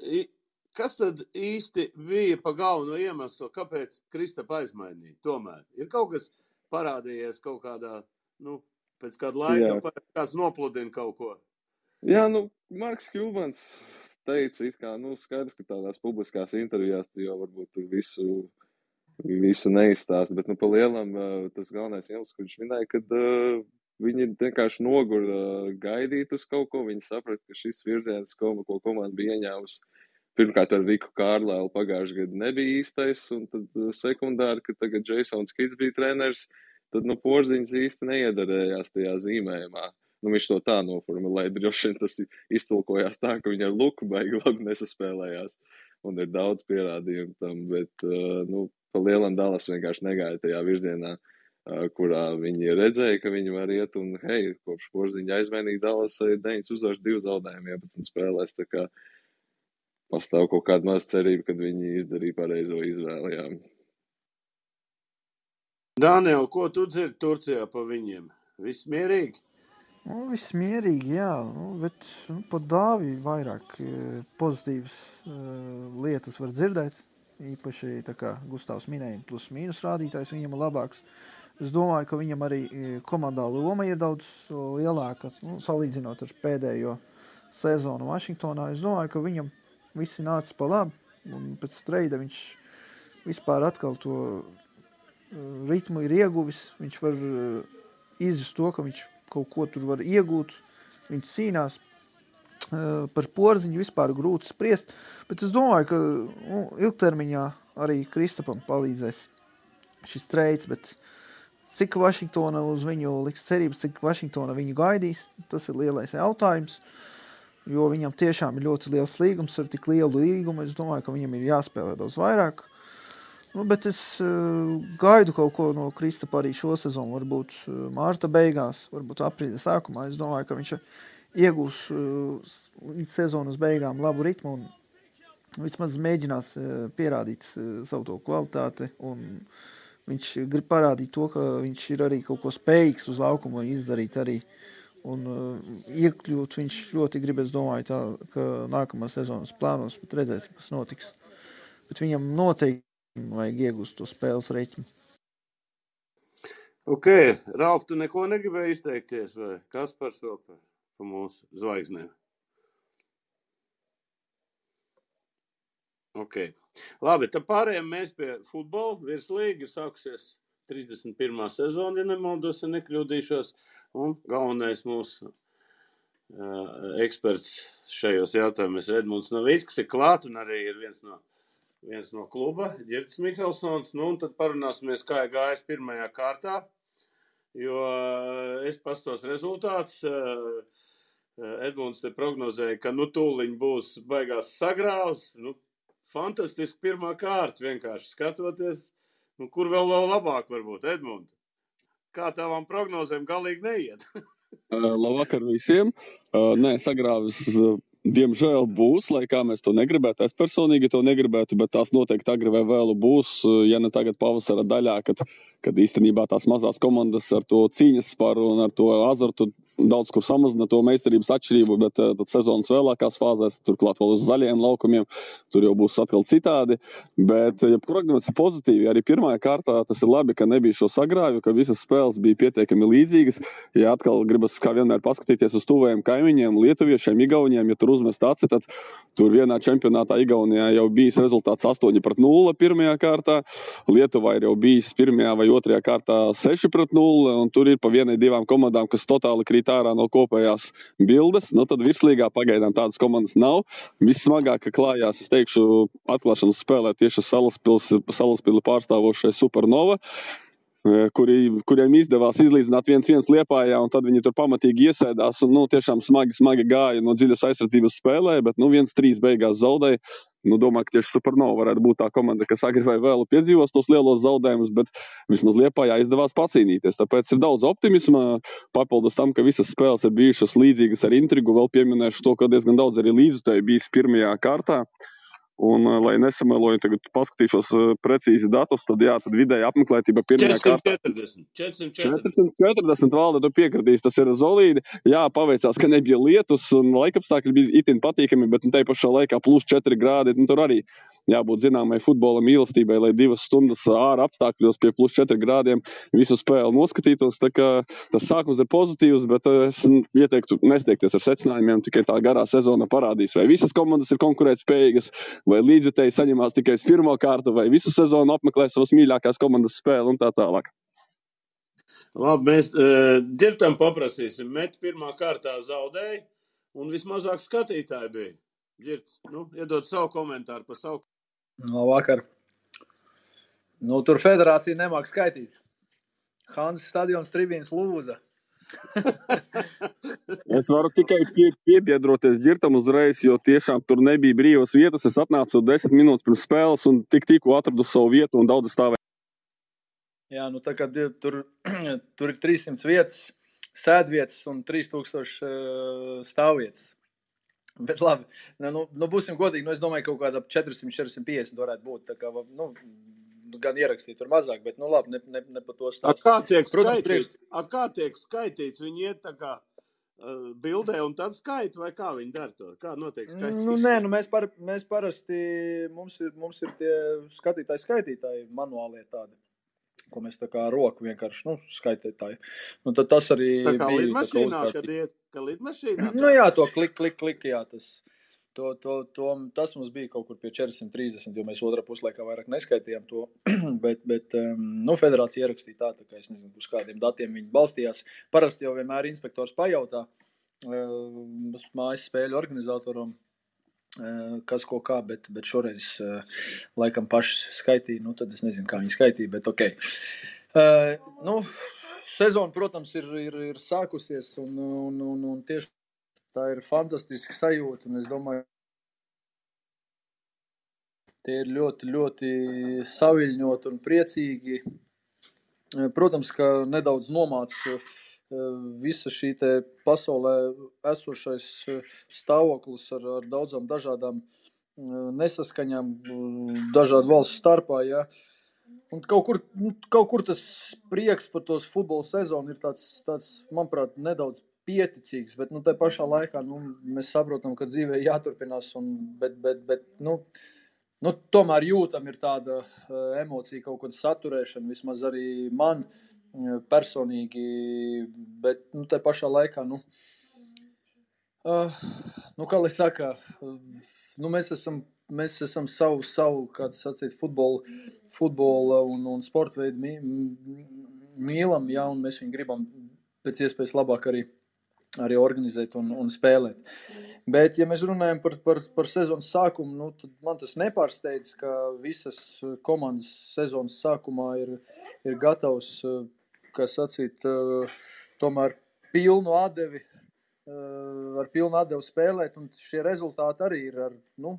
kas tad īsti bija pa galveno iemeslu, kāpēc Kristapa aizmainīja? Tomēr ir kaut kas parādījies kaut kādā, nu, pēc kāda laika, kāds nopludina kaut ko. Jā, nu, Marks Kjūmans teica, kā, nu, skaidrs, ka tādās publiskās intervijās tu jau varbūt visu, visu neizstāst, bet, nu, pa lielam ā, tas galvenais iemesls, ko viņš minēja, kad uh, viņi vienkārši nogur uh, gaidīt uz kaut ko, viņi saprata, ka šis virziens, ko, ko komanda bija ieņēmusi, pirmkārt ar Riku Kārlēlu pagājušajā gadā nebija īstais, un tad sekundāri, ka tagad Jasons Kids bija treneris, tad, nu, porziņš īsti neiedarējās tajā zīmējumā. Nu, viņš to tā noformulēja. Droši vien tas iztulkojās tā, ka viņi ar Luku baigi labi nesaspēlējās. Un ir daudz pierādījumu tam, bet, uh, nu, pa lielam Dallas vienkārši negāja tajā virzienā, uh, kurā viņi redzēja, ka viņi var iet. Un, hei, kopš porziņa aizmainīja Dallas ir 9 uzvaras, 2 zaudējumi 11 spēlēs. Tā kā pastāv kaut kāda maza cerība, kad viņi izdarīja pareizo izvēli. Jā. Daniel, ko tu dzirdi Turcijā pa viņiem? Viss mierīgi? Nu, viss mierīgi, jā, nu, bet nu, par dāvi vairāk eh, pozitīvas uh, lietas var dzirdēt. Īpaši, tā kā Gustavs minēja, plus mīnus rādītājs viņam ir labāks. Es domāju, ka viņam arī eh, komandā loma ir daudz lielāka, nu, salīdzinot ar pēdējo sezonu Vašingtonā. Es domāju, ka viņam viss ir nācis pa labi, un pēc streida viņš vispār atkal to ritmu ir ieguvis. Viņš var izjust to, ka viņš kaut ko tur var iegūt. Viņš cīnās uh, par porziņu, vispār grūti spriest. Bet es domāju, ka nu, ilgtermiņā arī Kristapam palīdzēs šis streiks. Bet cik Vašingtona uz viņu liks cerības, cik Vašingtona viņu gaidīs, tas ir lielais jautājums. Jo viņam tiešām ir ļoti liels līgums ar tik lielu līgumu. Es domāju, ka viņam ir jāspēlē daudz vairāk. Nu, bet es uh, gaidu kaut ko no Kristapa arī šo sezonu. Varbūt uh, mārta beigās, varbūt aprīļa sākumā. Es domāju, ka viņš iegūs uh, sezonas beigām labu ritmu un vismaz mēģinās uh, pierādīt uh, savu to kvalitāti. Viņš grib parādīt to, ka viņš ir arī kaut ko spējīgs uz laukuma izdarīt arī. Un uh, iekļūt viņš ļoti grib, es domāju, tā, ka nākamā sezonas plānos, bet redzēsim, kas notiks. Bet viņam noteikti vajag iegūst to spēles reķinu. Ok, Ralf, tu neko negribēji izteikties, vai kas par vēl par, par mūsu zvaigznēm? Ok, labi, tad pārējām mēs pie futbola. Virslīgi ir sākusies 31. sezona, ja nemaldos, ja nekļūdīšos. Un galvenais mūsu uh, eksperts šajos jautājumos Edmunds Novīts, kas ir klāt un arī ir viens no viens no kluba, Girts Mihelsons. Nu, un tad parunāsimies, kā ir gājis pirmajā kārtā. Jo eh, es pastos rezultāts. eh, Edmunds te prognozēja, ka nu tūliņ būs baigās sagrāvs. Nu, fantastiski pirmā kārta vienkārši skatoties. Nu, kur vēl, vēl labāk var būt, Edmund? Kā tavām prognozēm galīgi neiet? Uh, Labvakar visiem! Nē, sagrāvis, diemžēl būs, lai kā mēs to negribētu. Es personīgi to negribētu, bet tās noteikti agri vai vēlu būs, ja ne tagad pavasara daļā, kad, kad īstenībā tās mazās komandas ar to cīņas sparu un ar to azartu daudz kur samazina to meistarības atšķirību, bet uh, sezonas vēlākās fāzēs, turklāt vēl uz zaļiem laukumiem, tur jau būs atkal citādi. Bet, ja programmas ir pozitīvi, arī pirmajā kārtā tas ir labi, ka nebija šo sagrāvi, ka visas spēles bija pietiekami līdzīgas. Ja atkal gribas, kā vienmēr, paskatīties uz tuvējiem kaimiņiem, lietuviešiem, igauniem, ja tur uzmest aci, tad tur vienā čempionātā Igaunijā jau bijis rezultāts 8 pret 0 pirmajā kārtā. Lietuvā ir jau bijis pirmajā vai otrajā kārtā 6 pret 0, un tur ir pa vienai divām komandām, kas totāli krīt ārā no kopējās bildes. Nu, tad virslīgā pagaidām tādas komandas nav. Vissmagāk klājās, es teikšu, atklāšanas spēlē tieši Salaspili pārstāvošais Supernova. eh, Kuri, kuriem izdevās izlīdzināt viens viens liepājā, un tad viņi tur pamatīgi iesēdās. Un, nu, tiešām smagi, smagi gāja no dziļas aizsardzības spēlē, bet nu, viens trīs beigās zaudēja. Nu, domāju, ka tieši Supernova varētu būt tā komanda, kas agri vai vēlu piedzīvos tos lielos zaudējumus, bet vismaz liepājā izdevās pacīnīties. Tāpēc ir daudz optimisma. Papildus tam, ka visas spēles ir bijušas līdzīgas ar intrigu, vēl pieminēšu to, ka diezgan daudz arī līdzutēji bijis pirmajā kārtā. Un, uh, lai nesameloju, tagad paskatīšos uh, precīzi datus, tad jā, tad vidēji apmeklētība pirmajā kārtā 440. 440. 440 valda, tu piekritīs, tas ir solīdi. Jā, paveicās, ka nebija lietus un laikapstākļi bija itin patīkami, bet nu, te pašā laikā plus 4 grādi, nu, tur arī jābūt zināmai futbola mīlestībai, lai divas stundas ārā apstākļos pie plus 4 grādiem visu spēli noskatītos. Tas sākums ir pozitīvs, bet uh, es ieteiktu nesteigties ar secinājumiem. Tikai tā garā sezona parādīs, vai visas komandas ir konkurētspējīgas, vai līdzjutēji saņemās tikai uz pirmo kārtu, vai visu sezonu apmeklē savas mīļākās komandas spēli un tā tālāk. Labi, mēs uh, ģirtam paprasīsim. Met pirmā kārtā zaudēja, un vismazāk skatītāji bija. Ģirts, nu, iedod savu komentāru par savu. No vakar. Nu, tur federācija nemāk skaitīt. Hansa stadions tribīns lūza. Es varu tikai pie, piebiedroties ģirtam uzreiz, jo tiešām tur nebija brīvas vietas. Es atnācu desmit minūtes pirms spēles un tik tikko atradu savu vietu un daudz stāvēju. Jā, nu tā kā tur, tur ir 300 vietas, sēdvietas un 3000 uh, stāvvietas. Bet labi, nu, nu, nu būsim godīgi, nu es domāju, ka kaut kāda ap 400, 450 varētu būt. Kā, nu, gan ierakstīt tur mazāk, bet, nu labi, ne, ne, ne par to A, stāstu. kā tiek Protams, skaitīts? A, kā tiek skaitīts? Viņi iet tā kā uh, bildē un tad skaita, vai kā viņi dara to? Kā notiek Nu, skaitīšana? nē, nu mēs, par, mēs parasti, mums ir, mums ir tie skatītāji, skaitītāji manuālie tādi, ko mēs tā kā roku vienkārši, nu, skaitītāji. Nu, tad tas arī Tā kā bija lidmašīnā, uzkārt- kad iet, ka lidmašīnā. Nu jā, to klik, klik, klik, jā, tas, to, to, to, tas mums bija kaut kur pie 430, jo mēs otrā puslaikā vairāk neskaitījām to, bet, bet um, nu, federācija ierakstīja tā, tā kā es nezinu, uz kādiem datiem viņi balstījās. Parasti jau vienmēr inspektors pajautā um, mājas spēļu organizatoram, uh, kas ko kā, bet, bet šoreiz uh, laikam paši skaitīja, nu tad es nezinu, kā viņi skaitīja, bet ok. Uh, nu, sezona, protams, ir, ir, ir sākusies un, un, un, un tieši tā ir fantastiska sajūta. Es domāju, tie ir ļoti, ļoti saviļņoti un priecīgi. Eh, Protams, ka nedaudz nomāca eh, visa šī pasaulē esošais eh, stāvoklis ar, ar daudzām dažādām eh, nesaskaņām, eh, dažādu valstu starpā. Ja. Un kaut kur, nu, kaut kur tas prieks par tos futbola sezonu ir tāds, tāds manuprāt, nedaudz pieticīgs, bet nu, tā pašā laikā nu, mēs saprotam, ka dzīvē jāturpinās. Un, bet, bet, bet, nu, nu, tomēr jūtam ir tāda uh, emocija, kaut kāda saturēšana, vismaz arī man uh, personīgi. Bet nu, tā pašā laikā, nu, uh, nu, kā lai saka, nu, mēs esam. Mēs esam savu, savu kāds sacīt, futbola, futbola un, un sporta veidu mī, mīlam, ja, mēs viņu gribam pēc iespējas labāk arī arī organizēt un, un spēlēt. Bet, ja mēs runājam par, par, par sezonas sākumu, nu, tad man tas nepārsteidz, ka visas komandas sezonas sākumā ir, ir gatavs, eh, kā sacīt, eh, tomēr pilnu atdevi, eh, ar pilnu atdevi spēlēt, un šie rezultāti arī ir ar, nu,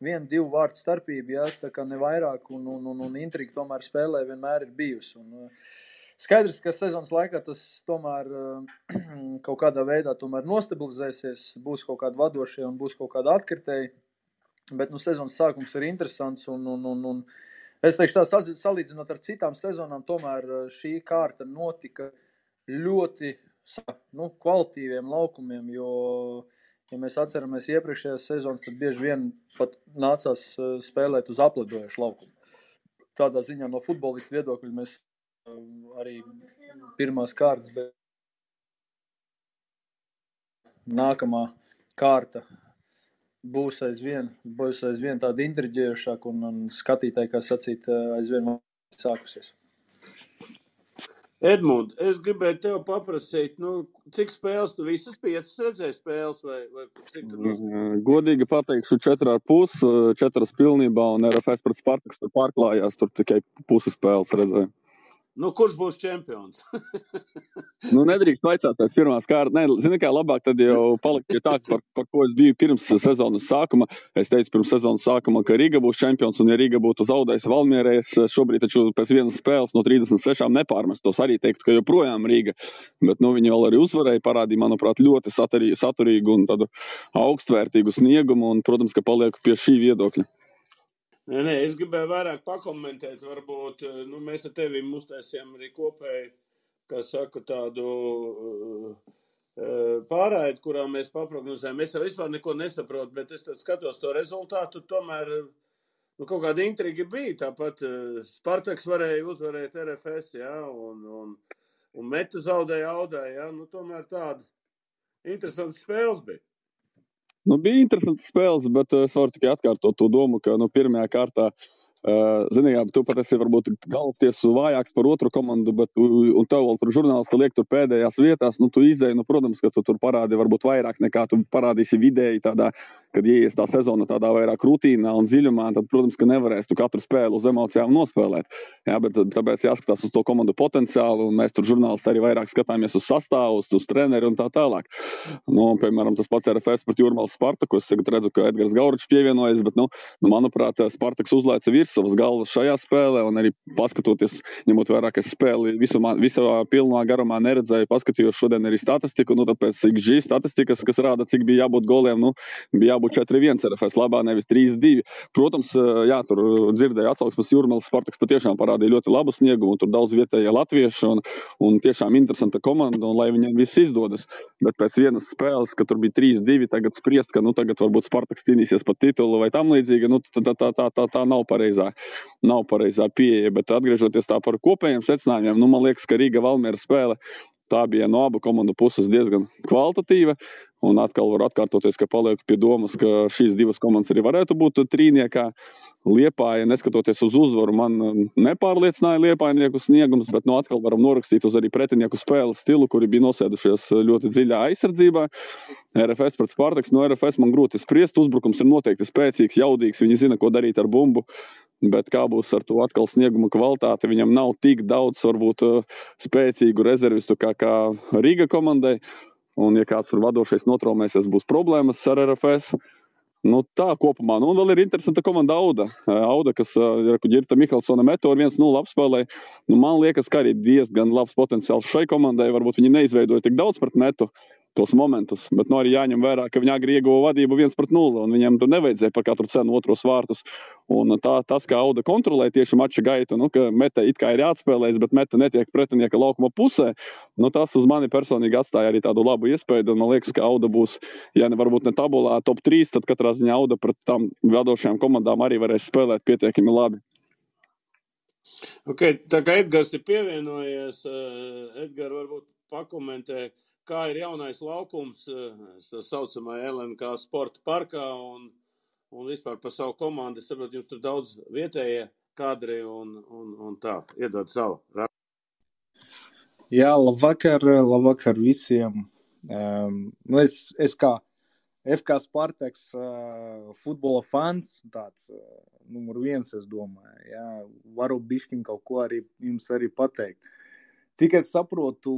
vienu, divu vārdu starpību, ja, tā kā ne vairāk, un, un, un, un intriga tomēr spēlē vienmēr ir bijusi. Un, uh, Skaidrs, ka sezonas laikā tas tomēr kaut kādā veidā nostabilizēsies, būs kaut kādi vadošie un būs kaut kādi atkritēji. Bet nu, sezonas sākums ir interesants. Un, un, un, un es teikšu, tā salīdzinot ar citām sezonām, tomēr uh, šī kārta notika ļoti nu, kvalitīviem laukumiem. Jo, ja mēs atceramies iepriekšējās sezonas, tad bieži vien pat nācās uh, spēlēt uz aplidojušu laukumu. Tādā ziņā no futbolista viedokļa mēs um, arī pirmās kārtas, bet nākamā kārta būs aizvien, būs aizvien tāda intriģējošāka un, un skatītāji, kā sacīt, aizvien sākusies. Edmund, es gribēju tev paprasīt, nu, cik spēles tu visas piecas redzēji spēles vai, vai cik noskatījies? Mm, Godīgi pateikšu, četras ar pus, četras pilnībā, un RFS pret Spartaku tur pārklājās. Tur tikai pusi spēles redzēju. Nu, kurš būs čempions? Nu, nedrīkst vaicāt pēc pirmās kārtas. Nē, zini, kā labāk tad jau palikt pie tā, par, par ko es biju pirms sezonas sākuma. Es teicu pirms sezonas sākuma, ka Riga būs čempions, un ja Riga būtu zaudējusi Valmierē, es šobrīd taču pēc vienas spēles no 36 nepārmestos arī teiktu, ka joprojām Riga. Bet nu, viņi vēl arī uzvarēja, parādīja, manuprāt, ļoti saturīgu, un tādu augstvērtīgu sniegumu, un, protams, ka palieku pie šī viedokļa. Nē, nē, es gribēju vairāk pakomentēt, varbūt nu, mēs ar tevi uztaisījām arī kopēji, kā saka, tādu uh, pārraidi, kurā mēs paprognozējam. Es jau vispār neko nesaprotu, bet es skatos to rezultātu, tomēr nu, kaut kāda intriga bija. Tāpat Spartaks varēja uzvarēt RFS, jā, un, un, un Meta zaudēja Audē, jā, nu tomēr tāda interesanta spēles bija. Nu, bija interesants spēles, bet es varu tikai atkārtot to domu, ka nu, pirmajā kārtā uh, Zini, jā, tu pat esi varbūt galvas tiesas vājāks par otru komandu, bet un tev vēl tur žurnālisti liek tur pēdējās vietās. Nu, tu izdeji, nu, protams, ka tu tur parādi varbūt vairāk nekā tu parādīsi vidēji tādā, kad ieies tā sezona tādā vairāk rutīnā un dziļumā, tad, protams, ka nevarēs tu katru spēli uz emocijām nospēlēt. Jā, bet tāpēc jāskatās uz to komandu potenciālu, un mēs tur žurnālisti arī vairāk skatāmies uz sastāvu, uz, treneri un tā tālāk. Nu, piemēram, tas pats RFS pret Jurmālu Spartaku. Es redzu, ka Edgars Gauričs pievienojas, bet, nu, nu manuprāt, Spartaks uzlaica virs savas galvas šajā spēlē, un arī paskatoties, ņemot vērā, ka spēli visumā, visā pilnā garumā neredzēju, paskatījos šodien arī statistiku, nu, tāpēc XG statistikas, kas rāda, cik bija jābūt goliem, nu, bija jābūt 4-1 RFS labā, nevis 3-2. Protams, jā, tur dzirdēju atsauksmes Jurmēlis Spartaks patiešām parādīja ļoti labu sniegumu, un tur daudz vietējie latvieši, un, un tiešām interesanta komanda, un lai viņiem viss izdodas. Bet pēc vienas spēles, kad tur bija 3-2, tagad spriest, ka, nu, tagad varbūt Spartaks cīnīsies par titulu vai tam līdzīgi, nu, tā, tā, tā, tā, tā nav pareizā, nav pareizā pieeja. Bet atgriežoties tā par kopējiem secinājumiem, nu, man liekas, ka Rīga Valmiera spēle tā bija no abu komandu puses diezgan kvalitatīva. Un atkal var atkārtoties, ka palieku pie domas, ka šīs divas komandas arī varētu būt trīniekā. Liepāja, neskatoties uz uzvaru, man nepārliecināja liepainieku sniegums, bet nu, atkal varam norakstīt uz arī pretinieku spēles stilu, kuri bija nosēdušies ļoti dziļā aizsardzībā. RFS pret Spartaks. No RFS man grūti spriest. Uzbrukums ir noteikti spēcīgs, jaudīgs. Viņi zina, ko darīt ar bumbu. Bet kā būs ar to atkal snieguma kvalitāti? Viņam nav tik daudz, varbūt, eh, spēcīgu rezervistu kā, kā Rīga komandai. Un, ja kāds tur vadošais notraumēsies, būs problēmas ar RFS. Nu, tā kopumā. Nu, un vēl ir interesanta komanda Auda. Auda, kas ir Girta Mihelsona meto ar 1-0 apspēlē. Nu, man liekas, ka arī diezgan labs potenciāls šai komandai. Varbūt viņi neizveidoja tik daudz pret metu, tos momentus. Bet nu, arī jāņem vērā, ka viņi agri ieguva vadību 1 pret 0, un viņiem tur nevajadzēja par katru cenu otros vārtus. Un tā, tas, kā Auda kontrolē tieši mača gaitu, nu, ka meta it kā ir jāatspēlēs, bet meta netiek pretinieka laukuma pusē, nu, tas uz mani personīgi atstāja arī tādu labu iespēju. Man liekas, ka Auda būs, ja ne varbūt ne tabulā top 3, tad katrā ziņā Auda pret tām vadošajām komandām arī varēs spēlēt pietiekami labi. Okay, tā kā Edgars ir pievienojies, eh, Edgars varbūt pakomentē, uh, kā ir jaunais laukums, eh, tā saucamā LNK sporta parkā un, un vispār par savu komandu. Es saprotu, jums tur daudz vietējie kadri un, un, un tā, iedod savu. Jā, labvakar, labvakar visiem. Um, nu es, es kā FK Spartaks uh, futbola fans, tāds uh, numur viens, es domāju, jā, varu bišķiņ kaut ko arī jums arī pateikt. Uh, Cik es saprotu,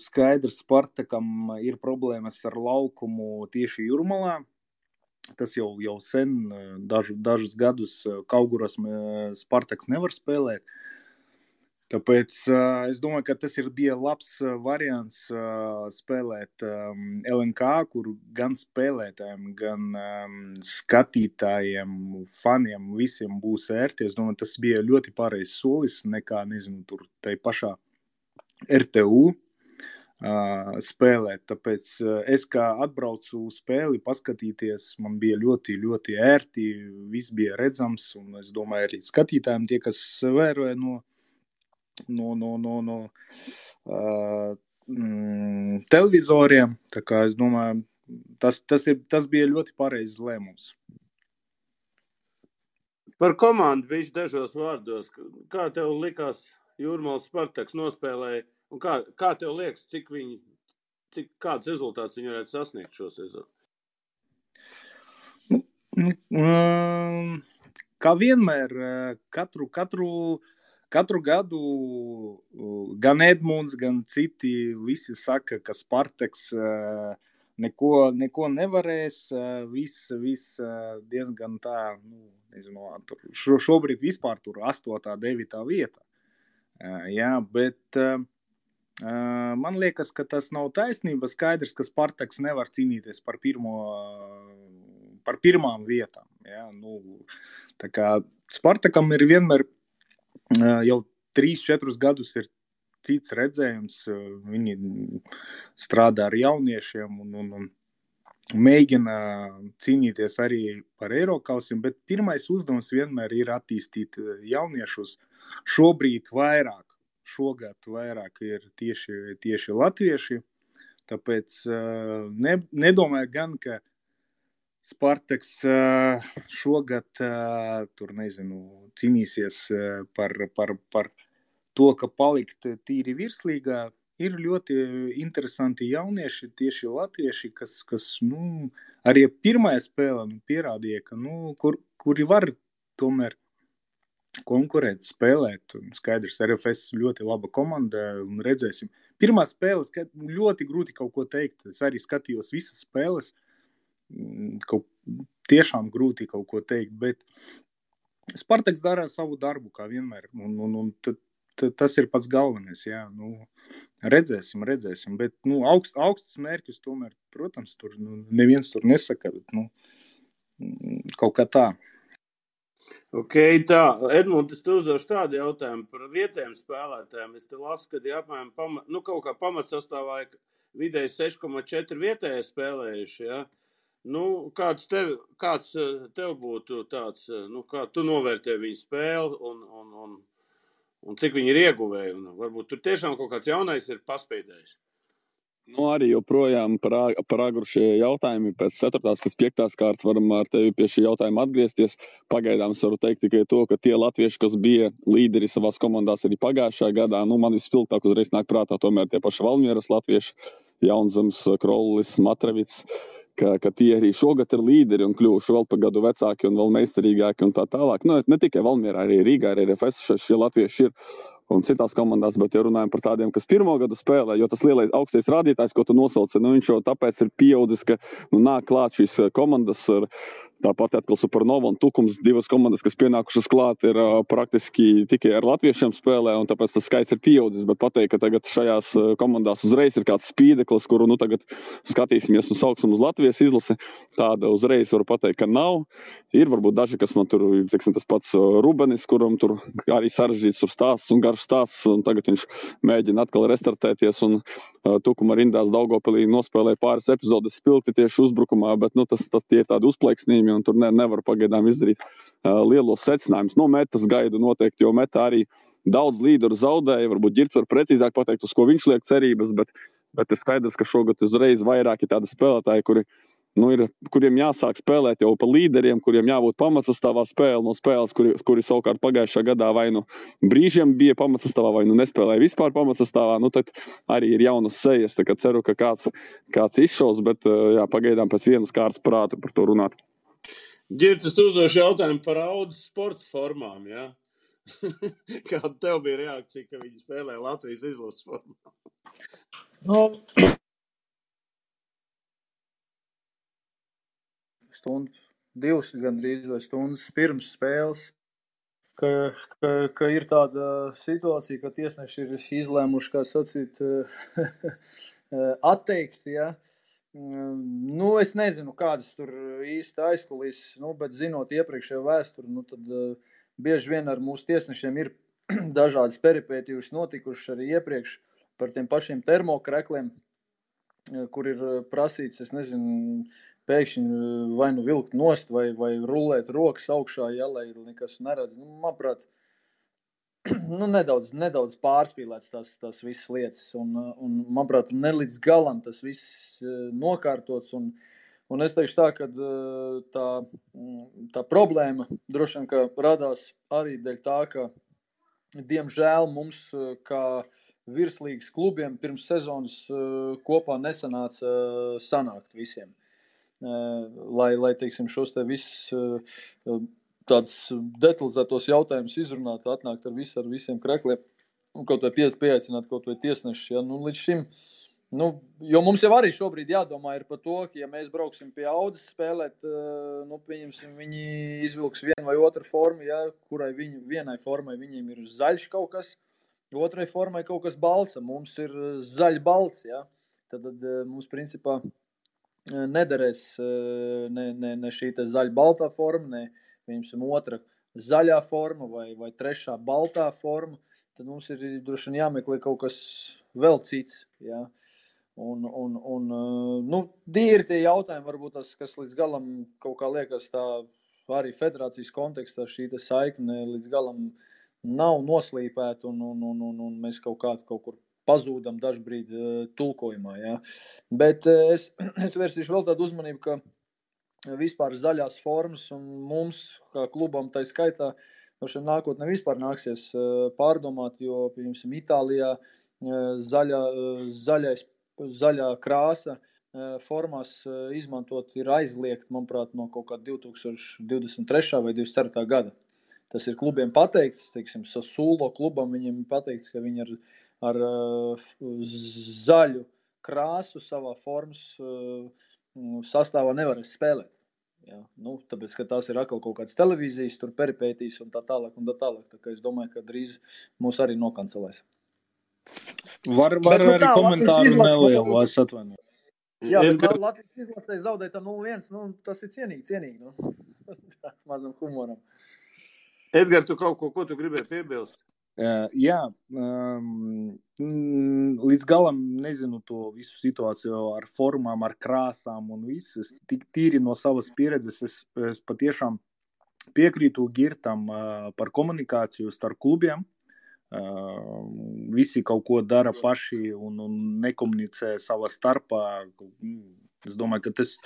skaidrs, Spartakam ir problēmas ar laukumu tieši Jurmalā. Tas jau, jau sen, dažu, dažus gadus Kauguras Spartaks nevar spēlēt. Tāpēc es domāju, ka tas ir bija labs variants spēlēt LNK, kur gan spēlētājiem, gan skatītājiem, faniem visiem būs ērti. Es domāju, tas bija ļoti pareizs solis nekā, nezinu, tur tai pašā RTU uh, spēlēt. Tāpēc es kā atbraucu uz spēli, paskatīties, man bija ļoti, ļoti ērti. Viss bija redzams, un es domāju, arī skatītājiem, tie, kas vēroja no, no, no, no, no uh, mm, televizoriem. Tā kā es domāju, tas, tas, ir, tas bija ļoti pareizs lēmums. Par komandu viņš dažos vārdos. Kā tev likās Jūrmāls Spartaks nospēlēja. Un kā, kā tev liekas, cik viņi, cik kāds rezultāts viņi varētu sasniegt šo sezonu? Um, kā vienmēr, katru, katru, katru gadu gan Edmunds, gan citi visi saka, ka Spartaks neko, neko nevarēs. Viss, viss diezgan tā, nu, nezinu, šobrīd vispār tur 8. 9. vieta. Jā, bet man liekas, ka tas nav taisnība. Skaidrs, ka Spartaks nevar cīnīties par, pirmo, par pirmām vietām. Jā, nu, Spartakam ir vienmēr jau 3-4 gadus ir cits redzējums. Viņi strādā ar jauniešiem un, un, un mēģina cīnīties arī par Eiropausiem, bet pirmais uzdevums vienmēr ir attīstīt jauniešus. Šobrīd vairāk, šogad vairāk ir tieši, tieši latvieši. Tāpēc ne, nedomāju gan, ka Spartaks šogad tur nezinu, cīnīsies par, par, par to, ka palikt tīri virslīgā. Ir ļoti interesanti jaunieši, tieši latvieši, kas, kas nu, arī pirmajā spēlē nu, pierādīja, ka, nu, kur, kuri var tomēr konkurēt, spēlēt. Un skaidrs, RFS ļoti laba komanda un redzēsim. Pirmā spēle ļoti grūti kaut ko teikt. Es arī skatījos visas spēles. Mm, kaut tiešām grūti kaut ko teikt, bet Spartaks dara savu darbu, kā vienmēr, un, un, un tad, tad tas ir pats galvenais, jā, nu, redzēsim, redzēsim, bet, nu, augst, augstas mērķus tomēr, protams, tur, nu, neviens tur nesaka, bet, nu, mm, kaut kā tā. Ok, tā, Edmunds, es tev uzdošu tādu jautājumu par vietējiem spēlētājiem. Es te lasu, ka ja apmēram pama, nu, kaut kā pamatsastāvā vidēji 6,4 vietējie spēlējuši, ja? Nu, kāds, tev, kāds eh, tev būtu tāds, eh, nu, kā tu novērtē viņu spēli un, un, un, un cik viņi ir ieguvēji? Un varbūt tur tiešām kaut kāds jaunais ir paspīdējis. Nu, arī joprojām par, par agru šie jautājumi. Pēc 4. pēc 5. kārtas varam ar tevi pie šī jautājuma atgriezties. Pagaidām es varu teikt tikai to, ka tie latvieši, kas bija līderi savās komandās arī pagājušajā gadā, nu, man vispilgtāk uzreiz nāk prātā tomēr tie paši Valmieras latvieši, Jaunzems, Krollis, Matrevits. Uh, ka, ka tie arī šogad ir līderi un kļuvuši vēl par gadu vecāki un vēl meistarīgāki un tā tālāk. Nu, ne tikai Valmjerā, arī Rīgā, arī RFS šie latvieši ir un citās komandās, bet, ja runājam par tādiem, kas pirmo gadu spēlē, jo tas lielais augstais rādītājs, ko tu nosauci, nu, viņš jau tāpēc ir pieaudzis, ka nu, nāk klāt šīs komandas ar Tāpat atkal Supernova un Tukums, divas komandas, kas pienākušas klāt, ir uh, praktiski tikai ar latviešiem spēlē, un tāpēc tas skaits ir pieaudzis. Bet pateikt, ka tagad šajās uh, komandās uzreiz ir kāds spīdeklis, kuru nu tagad skatīsimies un sauksim uz Latvijas izlasi, tāda uzreiz varu pateikt, ka nav. Ir varbūt daži, kas man tur, teiksim, tas pats Rubenis, kuram tur arī sarežģīts stāsts un garš stāsts, un tagad viņš mēģina atkal restartēties. Un, Tukuma rindās Daugopilī nospēlēja pāris epizodes spilgti tieši uzbrukumā, bet nu, tas, tas tie ir tādi uzplaiksnījumi un tur ne, nevar pagaidām izdarīt uh, lielos secinājumus. No metas gaidu noteikti, jo metā arī daudz līderu zaudēja. Varbūt Girts var precīzāk pateikt, uz ko viņš liek cerības, bet, bet ir skaidrs, ka šogad uzreiz vairāk ir tādi spēlētāji, kuri nu, ir, kuriem jāsāk spēlēt jau par līderiem, kuriem jābūt pamatsastāvā spēle no spēles, kuri, kuri savukārt pagājušā gadā vai nu brīžiem bija pamatsastāvā, vai nu nespēlēja vispār pamatsastāvā. Nu, tad arī ir jaunas sejas. Ceru, ka kāds, kāds izšaus, bet jā, pagaidām pēc vienas kārtas prāta par to runāt. Girts, tu uzdošu jautājumu par audzes sporta formām. Ja? Kāda tev bija reakcija, ka viņi spēlē Latvijas izlases formā? Nu, stundu, divas gandrīz vai stundas pirms spēles. Ka, ka, ka ir tāda situācija, ka tiesneši ir izlēmuši, kā sacīt, atteikt. Ja? Nu, es nezinu, kādas tur īsti aizkulisēs, nu, bet zinot iepriekšējo vēsturi, nu, tad uh, bieži vien ar mūsu tiesnešiem ir dažādas peripētības notikušas arī iepriekš par tiem pašiem termokrekliem, kur ir prasīts, es nezinu, pēkšņi eh, vai nu vilkt nost, vai, vai rulēt rokas augšā, ja, lai nekas neredz. Nu, manuprāt, nu, nedaudz, nedaudz pārspīlēts tās, tās visas lietas. Un, un, manuprāt, ne līdz galam tas viss eh, nokārtots. Un, un es teikšu tā, ka eh, tā, tā problēma droši vien radās arī dēļ tā, ka, diemžēl, mums kā virslīgas klubiem pirms sezonas kopā nesanāca sanākt visiem lai, lai teiksim, šos te visus tādus detalizētos jautājumus izrunātu, atnākt ar, visu, ar visiem krekliem un kaut vai pieaicināt kaut vai tiesneši. Ja? Nu, līdz šim, nu, jo mums jau arī šobrīd jādomā par to, ka, ja mēs brauksim pie audas spēlēt, nu, viņi izvilks vienu vai otru formu, ja, kurai viņu, vienai formai viņiem ir zaļš kaut kas, otrai formai kaut kas balts, mums ir zaļbalts. Ja? Tad, tad mums principā nederēs ne, ne, ne šī zaļa baltā forma, ne, piemēram, otra zaļā forma vai, vai trešā baltā forma, tad mums ir droši vien jāmeklē kaut kas vēl cits. Ja? Un, un, un, nu, ir tie jautājumi, varbūt tas, kas līdz galam kaut kā liekas tā arī federācijas kontekstā šī saikne līdz galam nav noslīpēta un, un, un, un, un mēs kaut kā kaut kur pazūdam dažbrīd tulkojumā. Ja? Bet es, es vērsīšu vēl tādu uzmanību, ka vispār zaļās formas un mums, kā klubam, tā skaitā, no šiem nākotnē vispār nāksies pārdomāt, jo, piemēram, Itālijā zaļā, zaļais, zaļā krāsa formās izmantot ir aizliegta, manuprāt, no kaut kā 2023. vai 2024. gada. Tas ir klubiem pateikts, teiksim, Sasūlo klubam viņiem ir pateikts, ka viņi ar, ar zaļu krāsu savā formas sastāvā nevarēs spēlēt. Ja? Nu, tāpēc, ka tās ir atkal kaut kādas televīzijas, tur peripētīs un tā tālāk. Un tā tālāk. Tā kā es domāju, ka drīz mūs arī nokancelēs. Var, var Bet, nu, tā, arī komentāru nelielu, es atvainojos. Jā, bet Edgar... Latvijas izlasē zaudēt ar 0-1, nu, tas ir cienīgi, cienīgi. Nu. Mazam humoram. Edgars, tu kaut ko, ko tu gribēji piebilst? Jā, um, līdz galam nezinu to visu situāciju ar formām, ar krāsām un visu. Tik tīri no savas pieredzes es, es patiešām piekrītu Girtam uh, par komunikāciju starp klubiem. Uh, visi kaut ko dara paši un, un nekomunicē savā starpā. Es domāju, ka tas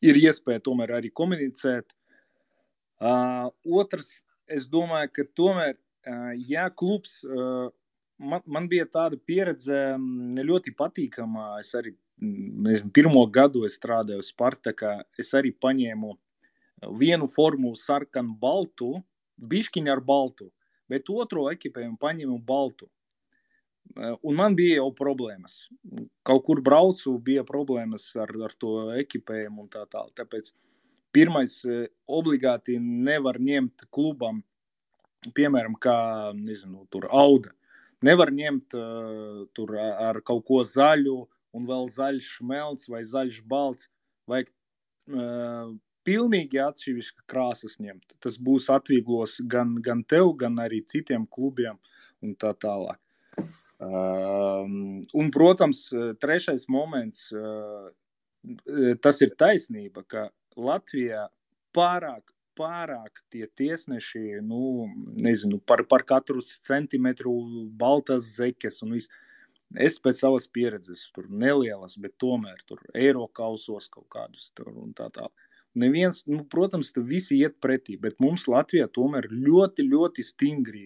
ir iespēja tomēr arī komunicēt. Uh, otrs, es domāju, ka tomēr ja klubs, man, man bija tāda pieredze ļoti patīkama. Es arī nezinu, pirmo gadu strādāju Spartakā. Es arī paņēmu vienu formu sarkanu baltu, bišķiņu ar baltu, bet otro ekipējumu paņēmu baltu. Un man bija jau problēmas. Kaut kur braucu, bija problēmas ar, ar to ekipējumu un tā tālāk. Tāpēc pirmais obligāti nevar ņemt klubam piemēram, kā nezinu, tur auga. Nevar ņemt uh, tur ar kaut ko zaļu, un vēl zaļš melns vai zaļš balts. Vajag uh, pilnīgi atsevišķas krāsas ņemt. Tas būs atvieglos gan, gan tev, gan arī citiem klubiem un tā tālāk. Uh, un, protams, trešais moments, uh, tas ir taisnība, ka Latvijā pārāk pārāk tie tiesneši, nu, nezinu, par, par katru centimetru baltas zeķes un viss. Es pēc savas pieredzes, tur nelielas, bet tomēr tur eiro kausos kaut kādus tur un tā tā. Neviens, nu, protams, tur visi iet pretī, bet mums Latvijā tomēr ļoti, ļoti stingri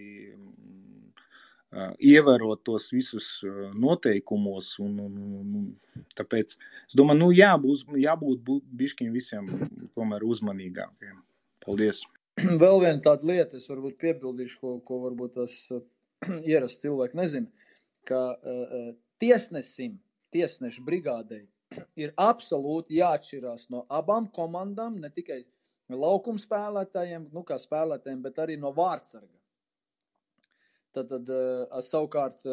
ievērot tos visus noteikumus. Un, un, un, tāpēc es domāju, nu, jābūt, jābūt bišķiņ visiem tomēr uzmanīgākiem. Paldies! Vēl viena tāda lieta, es varbūt piebildīšu, ko, ko varbūt tas ierasts cilvēks nezina, ka uh, tiesnesim, tiesnešu brigādei ir absolūti jāatšķirās no abām komandām, ne tikai laukuma spēlētājiem, nu kā spēlētājiem, bet arī no vārdsarga. Tad, tad uh, savukārt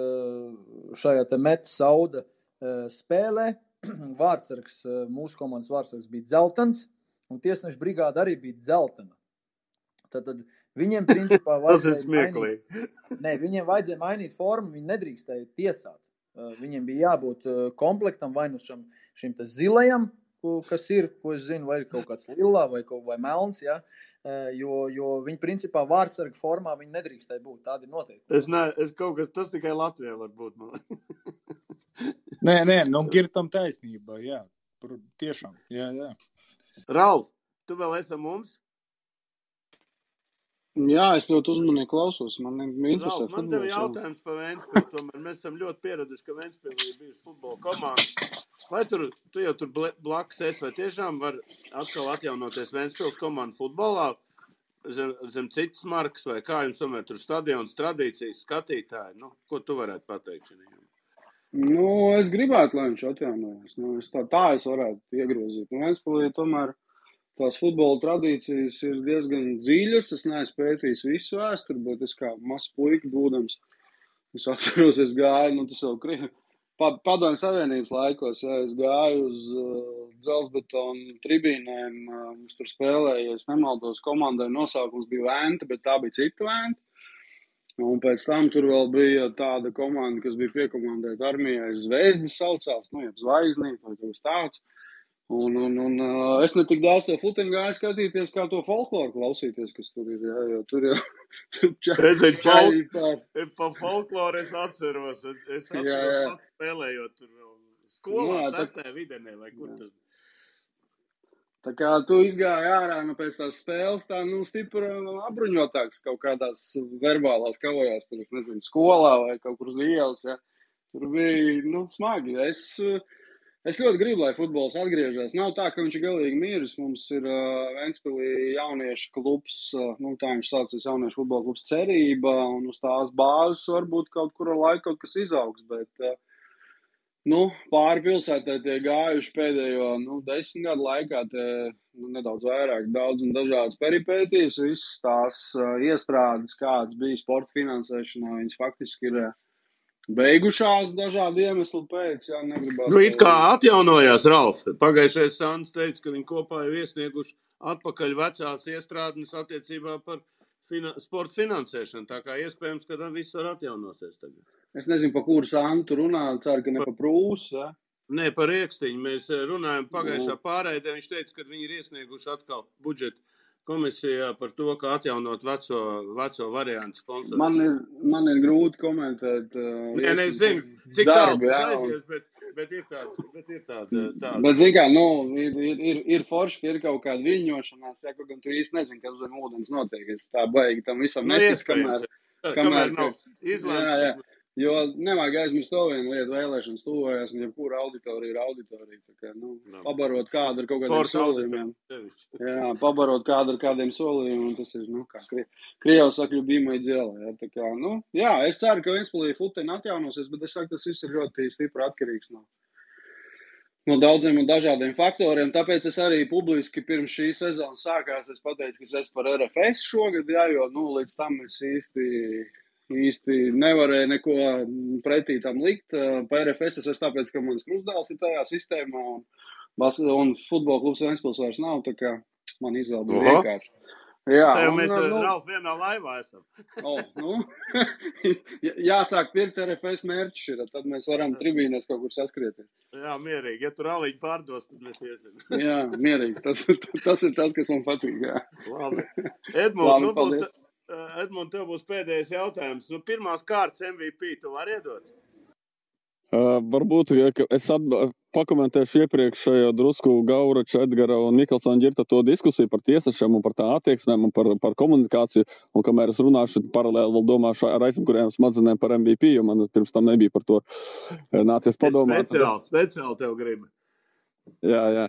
šajā te metas sauda uh, spēlē vārdsargs, uh, mūsu komandas vārdsargs bija dzeltens, un tiesneša brigāde arī bija dzeltena. Tad, tad viņiem principā vajadzēja mainīt, ne, viņiem vajadzēja mainīt formu, viņi nedrīkstēja tiesāt. Uh, viņiem bija jābūt uh, komplektam vai nu šim, šim zilajam, kas ir, ko es zinu, vai ir kaut kāds lila vai, vai melns. Ja? Uh, jo, jo viņi principā vārdsarga formā viņi nedrīkstēja būt. Tādi noteikti. Es, ne, es kaut kas tas tikai Latvijā var būt. nē, nē, nu, ir tam taisnība. Jā, tiešām. Jā, jā. Ralf, tu vēl esi mums? Jā, es ļoti uzmanīgi klausos. Man interesē. Ralf, man tev ir jautājums par Ventspili. Tomēr mēs esam ļoti pieraduši, ka Ventspili ir bijusi futbola komanda. Vai tur, tu jau tur blakus esi, vai tiešām var atkal atjaunoties Ventspils komanda futbolā zem, zem citas markas, vai kā jums tomēr tur stadions, tradīcijas, skatītāji? Nu, ko tu varētu pateikt šajā? Nu, es gribētu, lai viņš atjaunojas. Nu, es tā, tā es varētu iegrozīt. Un Ventspilī tomēr tās futbola tradīcijas ir diezgan dziļas. Es neesmu pētījis visu vēsturi, bet es kā mazs puika būdams, es atceros, es gāju, nu, tas jau Krievi. Padomju Savienības laikos, ja es gāju uz uh, dzelzbetonu tribīnēm, uh, tur spēlēja, ja nemaldos, komandai nosaukums bija Vēnta, bet tā bija cita Vēnta. Un pēc tam tur vēl bija tāda komanda, kas bija piekomandēta armijai Zvezdas saucās, nu, jeb Zvaigznīt vai kaut kas tāds. Un, un, un es ne tik daudz to futbolu gāju skatīties, kā to folkloru klausīties, kas tur ir. Jā, jo tur jau Redzēt, folk, par... pa folkloru es atceros. Es, atceros jā, jā. pats spēlējot tur vēl skolā, jā, sestajā tā... videnē, vai kur jā. tas. Tā kā tu izgāji ārā nu, pēc tās spēles, tā nu, stipri apbruņotāks kaut kādās verbālās kavojās, tur nezinu, skolā vai kaut kur uz ielas. Ja. Tur bija nu, smagi. Es, Es ļoti gribu, lai futbols atgriežas. Nav tā, ka viņš ir galīgi miris. Mums ir uh, Ventspīlī jauniešu klubs, uh, nu, tā viņš saucas jauniešu futbola klubs cerība, un uz tās bāzes varbūt kaut kur ar laiku kaut kas izaugs. Bet, uh, nu, pāri pilsētā tie gājuši pēdējo nu, desmit gadu laikā, tie, nu, nedaudz vairāk, daudz un dažādas peripētīs, visas tās uh, iestrādes, kādas bija sporta finansēšanā, viņas faktiski ir. Uh, beigušās dažādu iemeslu pēc. Jā, negribās. Nu, it kā atjaunojās Ralf. Pagājušais Sāns teica, ka viņi kopā jau iesnieguši atpakaļ vecās iestrādes attiecībā par fina sporta finansēšanu. Tā kā iespējams, ka viss var atjaunoties tagad. Es nezinu, pa kuru Sānu tu runā, ceru, ka ne pa prūsu. Ja? Nē, par rīkstiņu. Mēs eh, runājam pagājušā nu. pārraidē. Viņš teica, ka viņi ir iesnieguši atkal budžetu komisijā par to, kā atjaunot veco, veco variantu sponsoru. Man ir, man ir grūti komentēt. Uh, Nē, nezinu, cik tālu tas aizies, bet, bet ir tāds, bet ir tāda. tāda. Bet, zin kā, nu, ir, ir, ir, ir forši, ka ir kaut kāda viļņošanās, ja, kaut gan tu īsti nezini, kas zem ūdens notiek. Es tā baigi tam visam nu, neskas, kamēr, kamēr, kamēr nav izlēmts. Jo nevajag aizmirst to vienu lietu, vēlēšanas tuvojas, un jebkura auditorija ir auditorija. Kā, nu, no. pabarot kādu ar kaut kādiem solījumiem. Jā, pabarot kādu ar kādiem solījumiem, un tas ir, nu, kā krie, Krievs saka, bīmai dzēlē. Jā, kā, nu, jā, es ceru, ka Ventspilī futeni atjaunosies, bet es saku, tas viss ir ļoti stipri atkarīgs no, no daudziem un dažādiem faktoriem. Tāpēc es arī publiski pirms šī sezonas sākās, es pateicu, ka es esmu par RFS šogad, jā, jo, nu, līdz tam es īsti īsti nevarēja neko pretī tam likt. Par RFS es esmu tāpēc, ka mans krustdēls ir tajā sistēmā, un, un futbola klubs Ventspils vairs nav, tā kā man izvēle bija vienkārši. Jā, Tā jau un, mēs ar nu, Ralfu vienā laivā esam. oh, nu, jāsāk pirkt RFS mērķi šeit, tad mēs varam tribīnēs kaut kur saskrieties. Jā, mierīgi. Ja tur ralīgi pārdos, tad mēs iesim. jā, mierīgi. Tas, tas ir tas, kas man patīk. Jā. Labi. Edmund, nu, būs, Edmunds, tev būs pēdējais jautājums. Nu, pirmās kārtas MVP tu vari iedot? Uh, varbūt ja, es pakomentēšu iepriekšējo drusku Gaurača, Edgara un Nikolsona ģirta to diskusiju par tiesasiem un par tā attieksmēm un par, par komunikāciju. Un kamēr es runāšu, paralēli vēl domāšu ar aizmugurējām smadzenēm par MVP, jo man pirms tam nebija par to eh, nācies padomāt. Es speciāli, speciāli tev gribu. Jā, jā.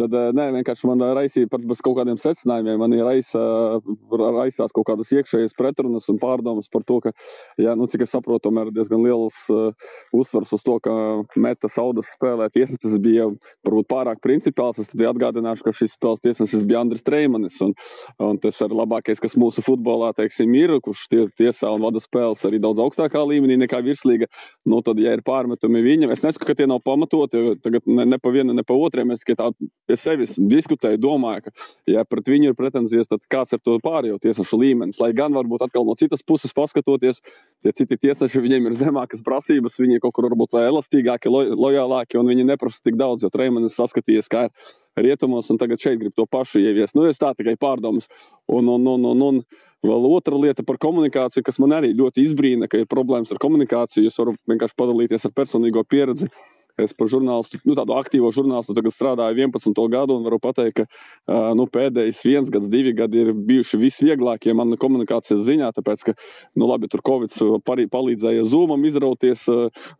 Tad eh, nē, vienkārši man raisīja pat bez kaut kādiem secinājumiem. Man ir raisa, raisās kaut kādas iekšējas pretrunas un pārdomas par to, ka, jā, nu, cik es saprotu, tomēr diezgan liels uh, uzsvars uz to, ka meta saudas spēlē tiesnesis bija varbūt pārāk principāls. Es tad atgādināšu, ka šis spēles tiesnesis bija Andris Treimanis. Un, un tas ir labākais, kas mūsu futbolā, teiksim, ir, kurš tie, tiesā un vada spēles arī daudz augstākā līmenī nekā virslīga. Nu, tad, ja ir pārmetumi viņam, es nesaku, ka tie nav pamatoti, tagad ne, ne pa vienu, ne pa otru mēs tikai tā pie sevis diskutēju, domāju, ka, ja pret viņu ir pretenzijas, tad kāds ir to pārējo tiesnešu līmenis. Lai gan varbūt atkal no citas puses paskatoties, tie citi tiesneši, viņiem ir zemākas prasības, viņi ir kaut kur varbūt elastīgāki, lo, lojālāki un viņi neprasa tik daudz, jo Reimanis saskatījies, kā ir rietumos, un tagad šeit grib to pašu ieviest. Nu, es tā tikai pārdomas. Un, un, un, un, un vēl otra lieta par komunikāciju, kas man arī ļoti izbrīna, ka ir problēmas ar komunikāciju. Es varu vienkārši padalīties ar personīgo pieredzi. Es par žurnālistu, nu, tādu aktīvo žurnālistu tagad strādāju 11. gadu un varu pateikt, ka nu, pēdējais viens gads, divi gadi ir bijuši visvieglākie man komunikācijas ziņā, tāpēc, ka, nu, labi, tur Covid palīdzēja Zoomam izrauties,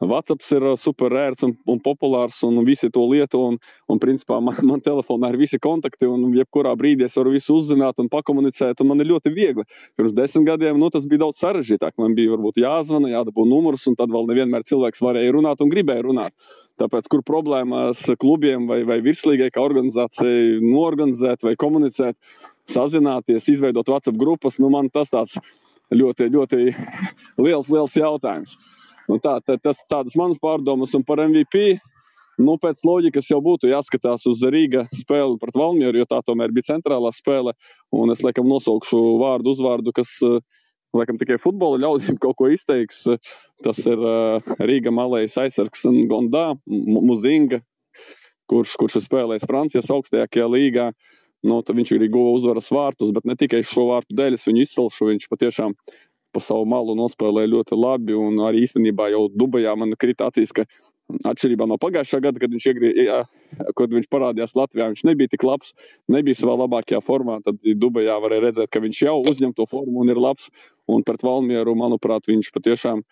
WhatsApp ir super ērts un, un populārs un visi to lieto, un, un principā man, man telefonā ir visi kontakti, un jebkurā brīdī es varu visu uzzināt un pakomunicēt, un man ir ļoti viegli. Pirms desmit gadiem, nu, tas bija daudz sarežģītāk. Man bija varbūt jāzvana, jādabū numurs, un tad vēl nevienmēr cilvēks varēja runāt un gribēja runāt. Tāpēc, kur problēmas klubiem vai, vai virslīgai, kā organizācijai, norganizēt vai komunicēt, sazināties, izveidot WhatsApp grupas, nu, man tas tāds ļoti, ļoti liels, liels jautājums. Nu, tā, tā, tas tādas manas pārdomas un par MVP. Nu, pēc loģikas jau būtu jāskatās uz Rīgas spēli pret Valmieru, jo tā tomēr bija centrālā spēle. Un es laikam nosaukšu vārdu, uzvārdu, kas laikam tikai futbola ļaudīm kaut ko izteiks. Tas ir Rīga malējas aizsargs Gondā, Muzinga, kurš, kurš ir spēlējis Francijas augstākajā līgā. Nu, viņš arī guva uzvaras vārtus, bet ne tikai šo vārtu dēļ es viņu izcelšu. Viņš patiešām pa savu malu nospēlēja ļoti labi. Un arī īstenībā jau Dubajā man krita acīs, ka atšķirībā no pagājušā gada, kad viņš, iegrie, jā, kad viņš parādījās Latvijā, viņš nebija tik labs, nebija savā labākajā formā. Tad Dubajā varēja redzēt, ka viņš jau uzņem to formu un ir labs. Un pret Valmieru, manuprāt, viņš patiešām,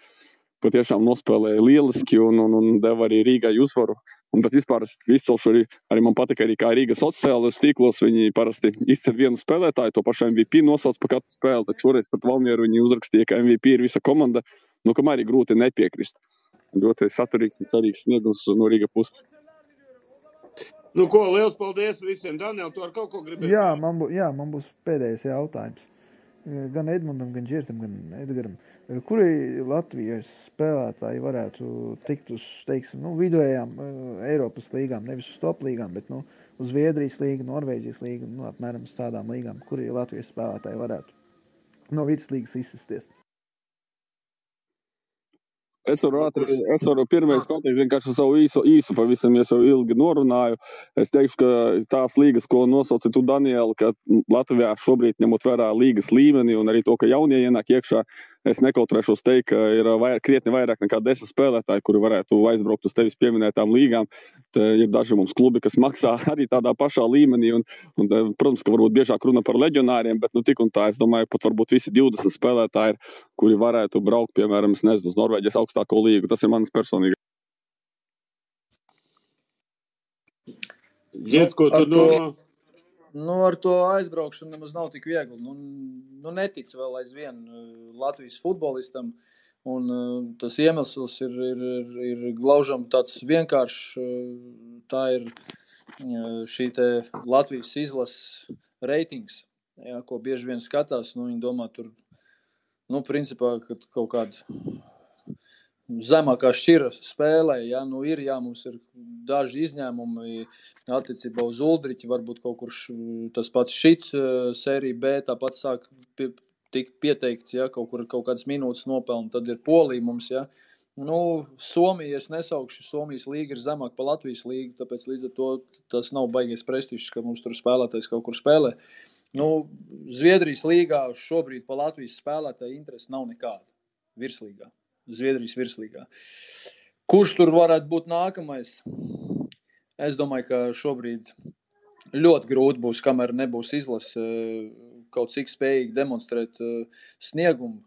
patiešām nospēlēja lieliski un, un, un deva arī Rīgai uzvaru. Un, bet vispār es izcelšu arī, arī man patīk, arī kā Rīgas sociālajos tīklos viņi parasti izceļ vienu spēlētāju, to pašu MVP nosauc par katru spēli. Tad šoreiz pret Valmieru viņi uzrakstīja, ka MVP ir visa komanda, nu, kam arī grūti nepiekrist. Ļoti saturīgs un cerīgs sniegums no Rīga puses. Nu, ko, liels paldies visiem. Daniel, tu ar kaut ko gribi? Jā, man, bū, jā, man būs pēdējais jautājums. Gan Edmundam, gan Džirtam, gan Edgaram. Kuri Latvijas spēlētāji varētu tikt uz teiksim, nu, vidējām Eiropas līgām, nevis uz top līgām, bet nu, uz Zviedrijas līgu, Norvēģijas līgu, nu, apmēram uz tādām līgām, kuri Latvijas spēlētāji varētu no viduslīgas izsisties? Es varu, ātri, es varu pirmais pateikt, vienkārši savu īsu, īsu pavisam, ja jau ilgi norunāju. Es teikšu, ka tās līgas, ko nosauci tu, Daniela, ka Latvijā šobrīd ņemot vērā līgas līmeni un arī to, ka jaunie ienāk iekšā, es nekautrēšos teikt, ka ir vairāk, krietni vairāk nekā desmit spēlētāji, kuri varētu aizbraukt uz tevis pieminētām līgām. Te ir daži mums klubi, kas maksā arī tādā pašā līmenī. Un, un, protams, ka varbūt biežāk runa par leģionāriem, bet nu, tik un tā, es domāju, pat varbūt visi 20 spēlētāji, ir, kuri varētu braukt, piemēram, nezinu, uz Norvēģijas augstāko līgu. Tas ir mans personīgais. Ģērts, ko tu domā? Nu, ar to aizbraukšanu nemaz nav tik viegli. Nu, nu netic vēl aizvien Latvijas futbolistam. Un, uh, tas iemesls ir, ir, ir, ir glaužam tāds vienkāršs. Tā ir šī Latvijas izlases reitings, jā, ko bieži vien skatās. Nu, viņi domā, tur nu, principā, kaut kāda zemākā šķira spēlē. Ja? Nu, ir, jā, mums ir daži izņēmumi attiecībā uz Uldriķu. Varbūt kaut kur tas pats šits sērija B tāpat sāk pie, tikt pieteikts, ja kaut kur kaut kādas minūtes nopelna. Tad ir Polija mums. Ja? Nu, Somija, es nesaukšu, Somijas līga ir zemāka par Latvijas līgu, tāpēc līdz ar to tas nav baigais prestižs, ka mums tur spēlētājs kaut kur spēlē. Nu, Zviedrijas līgā šobrīd par Latvijas spēlētāju interesi nav nekāda virslīgā. Zviedrijas virslīgā. Kurš tur varētu būt nākamais? Es domāju, ka šobrīd ļoti grūti būs, kamēr nebūs izlase kaut cik spējīgi demonstrēt sniegumu.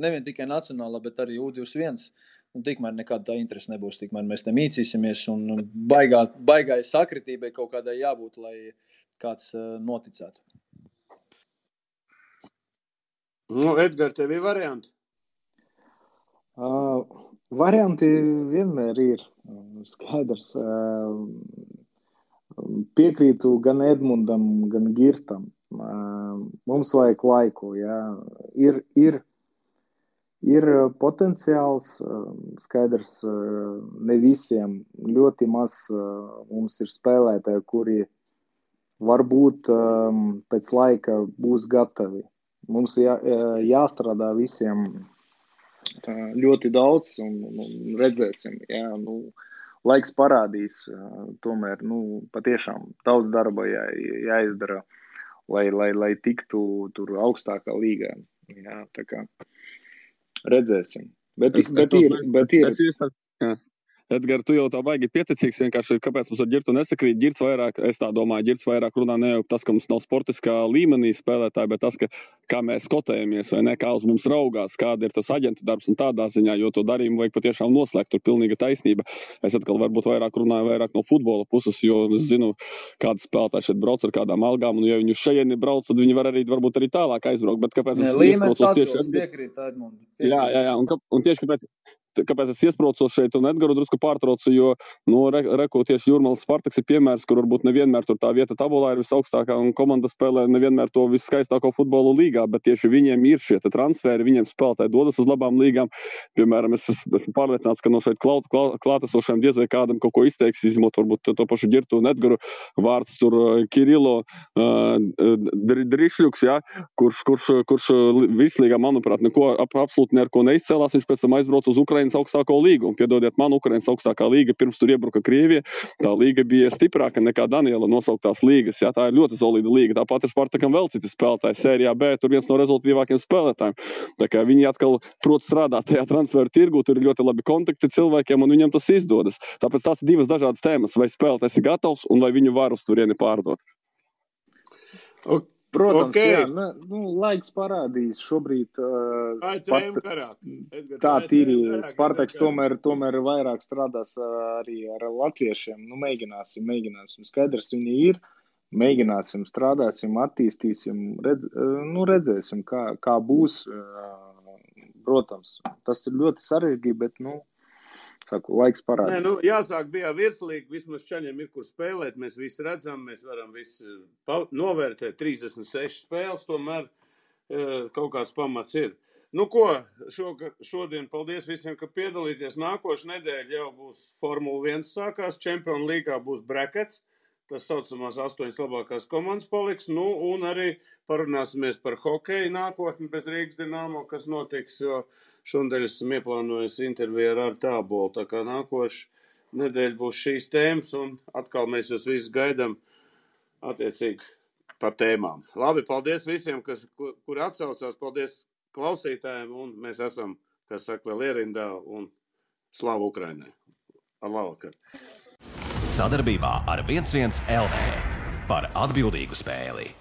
Nevien tikai nacionālā, bet arī U21. Un tikmēr nekāda tā interese nebūs, tikmēr mēs te mīcīsimies. Un baigā, baigai sakritībai kaut kādai jābūt, lai kāds noticētu. Nu, Edgars, tev ir varianti? Uh, varianti vienmēr ir skaidrs. Uh, piekrītu gan Edmundam, gan Girtam. Uh, mums vajag laiku. Jā. Ir, ir, ir potenciāls, skaidrs, ne visiem. Ļoti maz mums ir spēlētāji, kuri varbūt pēc laika būs gatavi. Mums jā, jāstrādā visiem ļoti daudz, un, un redzēsim. Jā, nu, laiks parādīs, tomēr nu, patiešām daudz darba jā, jāizdara, lai, lai, lai tiktu tur augstākā līgā. Jā, tā kā redzēsim. Bet, es, bet, es, ir, bet ir. Es, es, es, Edgars, tu jau tā baigi pieticīgs. Vienkārši kāpēc mums ar ģirtu nesakrīt? Girts vairāk, es tā domāju, ģirts vairāk runā ne jau tas, ka mums nav sportiskā līmenī spēlētāji, bet tas, ka, kā mēs skotējamies vai ne, kā uz mums raugās, kāda ir tas aģentu darbs un tādā ziņā, jo to darījumu vajag patiešām noslēgt. Tur pilnīga taisnība. Es atkal varbūt vairāk runāju vairāk no futbola puses, jo es zinu, kāda spēlētāja šeit brauc ar kādām algām, un ja viņi šejieni brauc, tad viņi var arī varbūt arī tālāk aizbraukt. Bet kāpēc es līmenis tieši piekrīt Edmundu? Jā, jā, jā. Un, un tieši kāpēc kāpēc es iesprūcu šeit un Edgars drusku pārtraucu, jo, nu, re, reko tieši Jurmāls Spartaks ir piemērs, kur varbūt nevienmēr tur tā vieta tabulā ir visaugstākā un komanda spēlē nevienmēr to viskaistāko futbolu līgā, bet tieši viņiem ir šie transferi, viņiem spēlētāji dodas uz labām līgām. Piemēram, es esmu pārliecināts, ka no šeit klāt, klāt, klātesošiem diez vai kādam kaut ko izteiks, izņemot varbūt to pašu Girtu un Edgaru vārds tur Kirilo uh, Drišļuks, ja, kurš, kurš, kurš vislīgā, manuprāt, neko ap, absolūti neko neizcēlās. Viņš pēc tam aizbrauca uz Ukrainas augstāko līgu. Un, piedodiet man, Ukrainas augstākā līga pirms tur iebruka Krievija. Tā līga bija stiprāka nekā Daniela nosauktās līgas. Ja, tā ir ļoti solida līga. Tāpat ir Spartakam vēl citi spēlētāji. Sērijā B tur viens no rezultātīvākajiem spēlētājiem. Tā kā viņi atkal prot strādāt tajā transferu tirgu, tur ir ļoti labi kontakti cilvēkiem un viņiem tas izdodas. Tāpēc tās ir divas dažādas tēmas. Vai spēlētājs ir gatavs un vai viņu var uz turieni pārdot. Okay. Protams, Okay. jā, ne, nu, laiks parādīs šobrīd. Uh. Edgar, Tā tīri Spartaks tomēr, tomēr vairāk strādās ā, arī ar latviešiem. Nu, mēģināsim, mēģināsim. Skaidrs, viņi ir. Mēģināsim, strādāsim, attīstīsim, redz, ā, nu, redzēsim, kā, kā būs. Ā, Protams, tas ir ļoti sarežģīti, bet, nu, saku, laiks Nē, parādīs. nu, jāsāk bija virslīgi, vismaz čaņiem ir kur spēlēt, mēs visi redzam, mēs varam visi novērtēt 36 spēles, tomēr eh, kaut kāds pamats ir. Nu ko, šoga, šodien paldies visiem, ka piedalīties. Nākošu nedēļu jau būs Formula 1 sākās, Champions Līgā būs brackets, tas saucamās astoņas labākās komandas paliks, nu un arī parunāsimies par hokeju nākotni bez Rīgas Dinamo, kas notiks, jo šodien esmu ieplānojis interviju ar Tābolu, tā kā nākošu nedēļu būs šīs tēmas, un atkal mēs jūs visus gaidām attiecīgi pa tēmām. Labi, paldies visiem, kas, kur, kur atsaucās, paldies klausītājiem, un mēs esam, kas saka, vēl ierindā, un slavu Ukrainai. Ar labvakar! Sadarbībā ar 11 LV par atbildīgu spēli.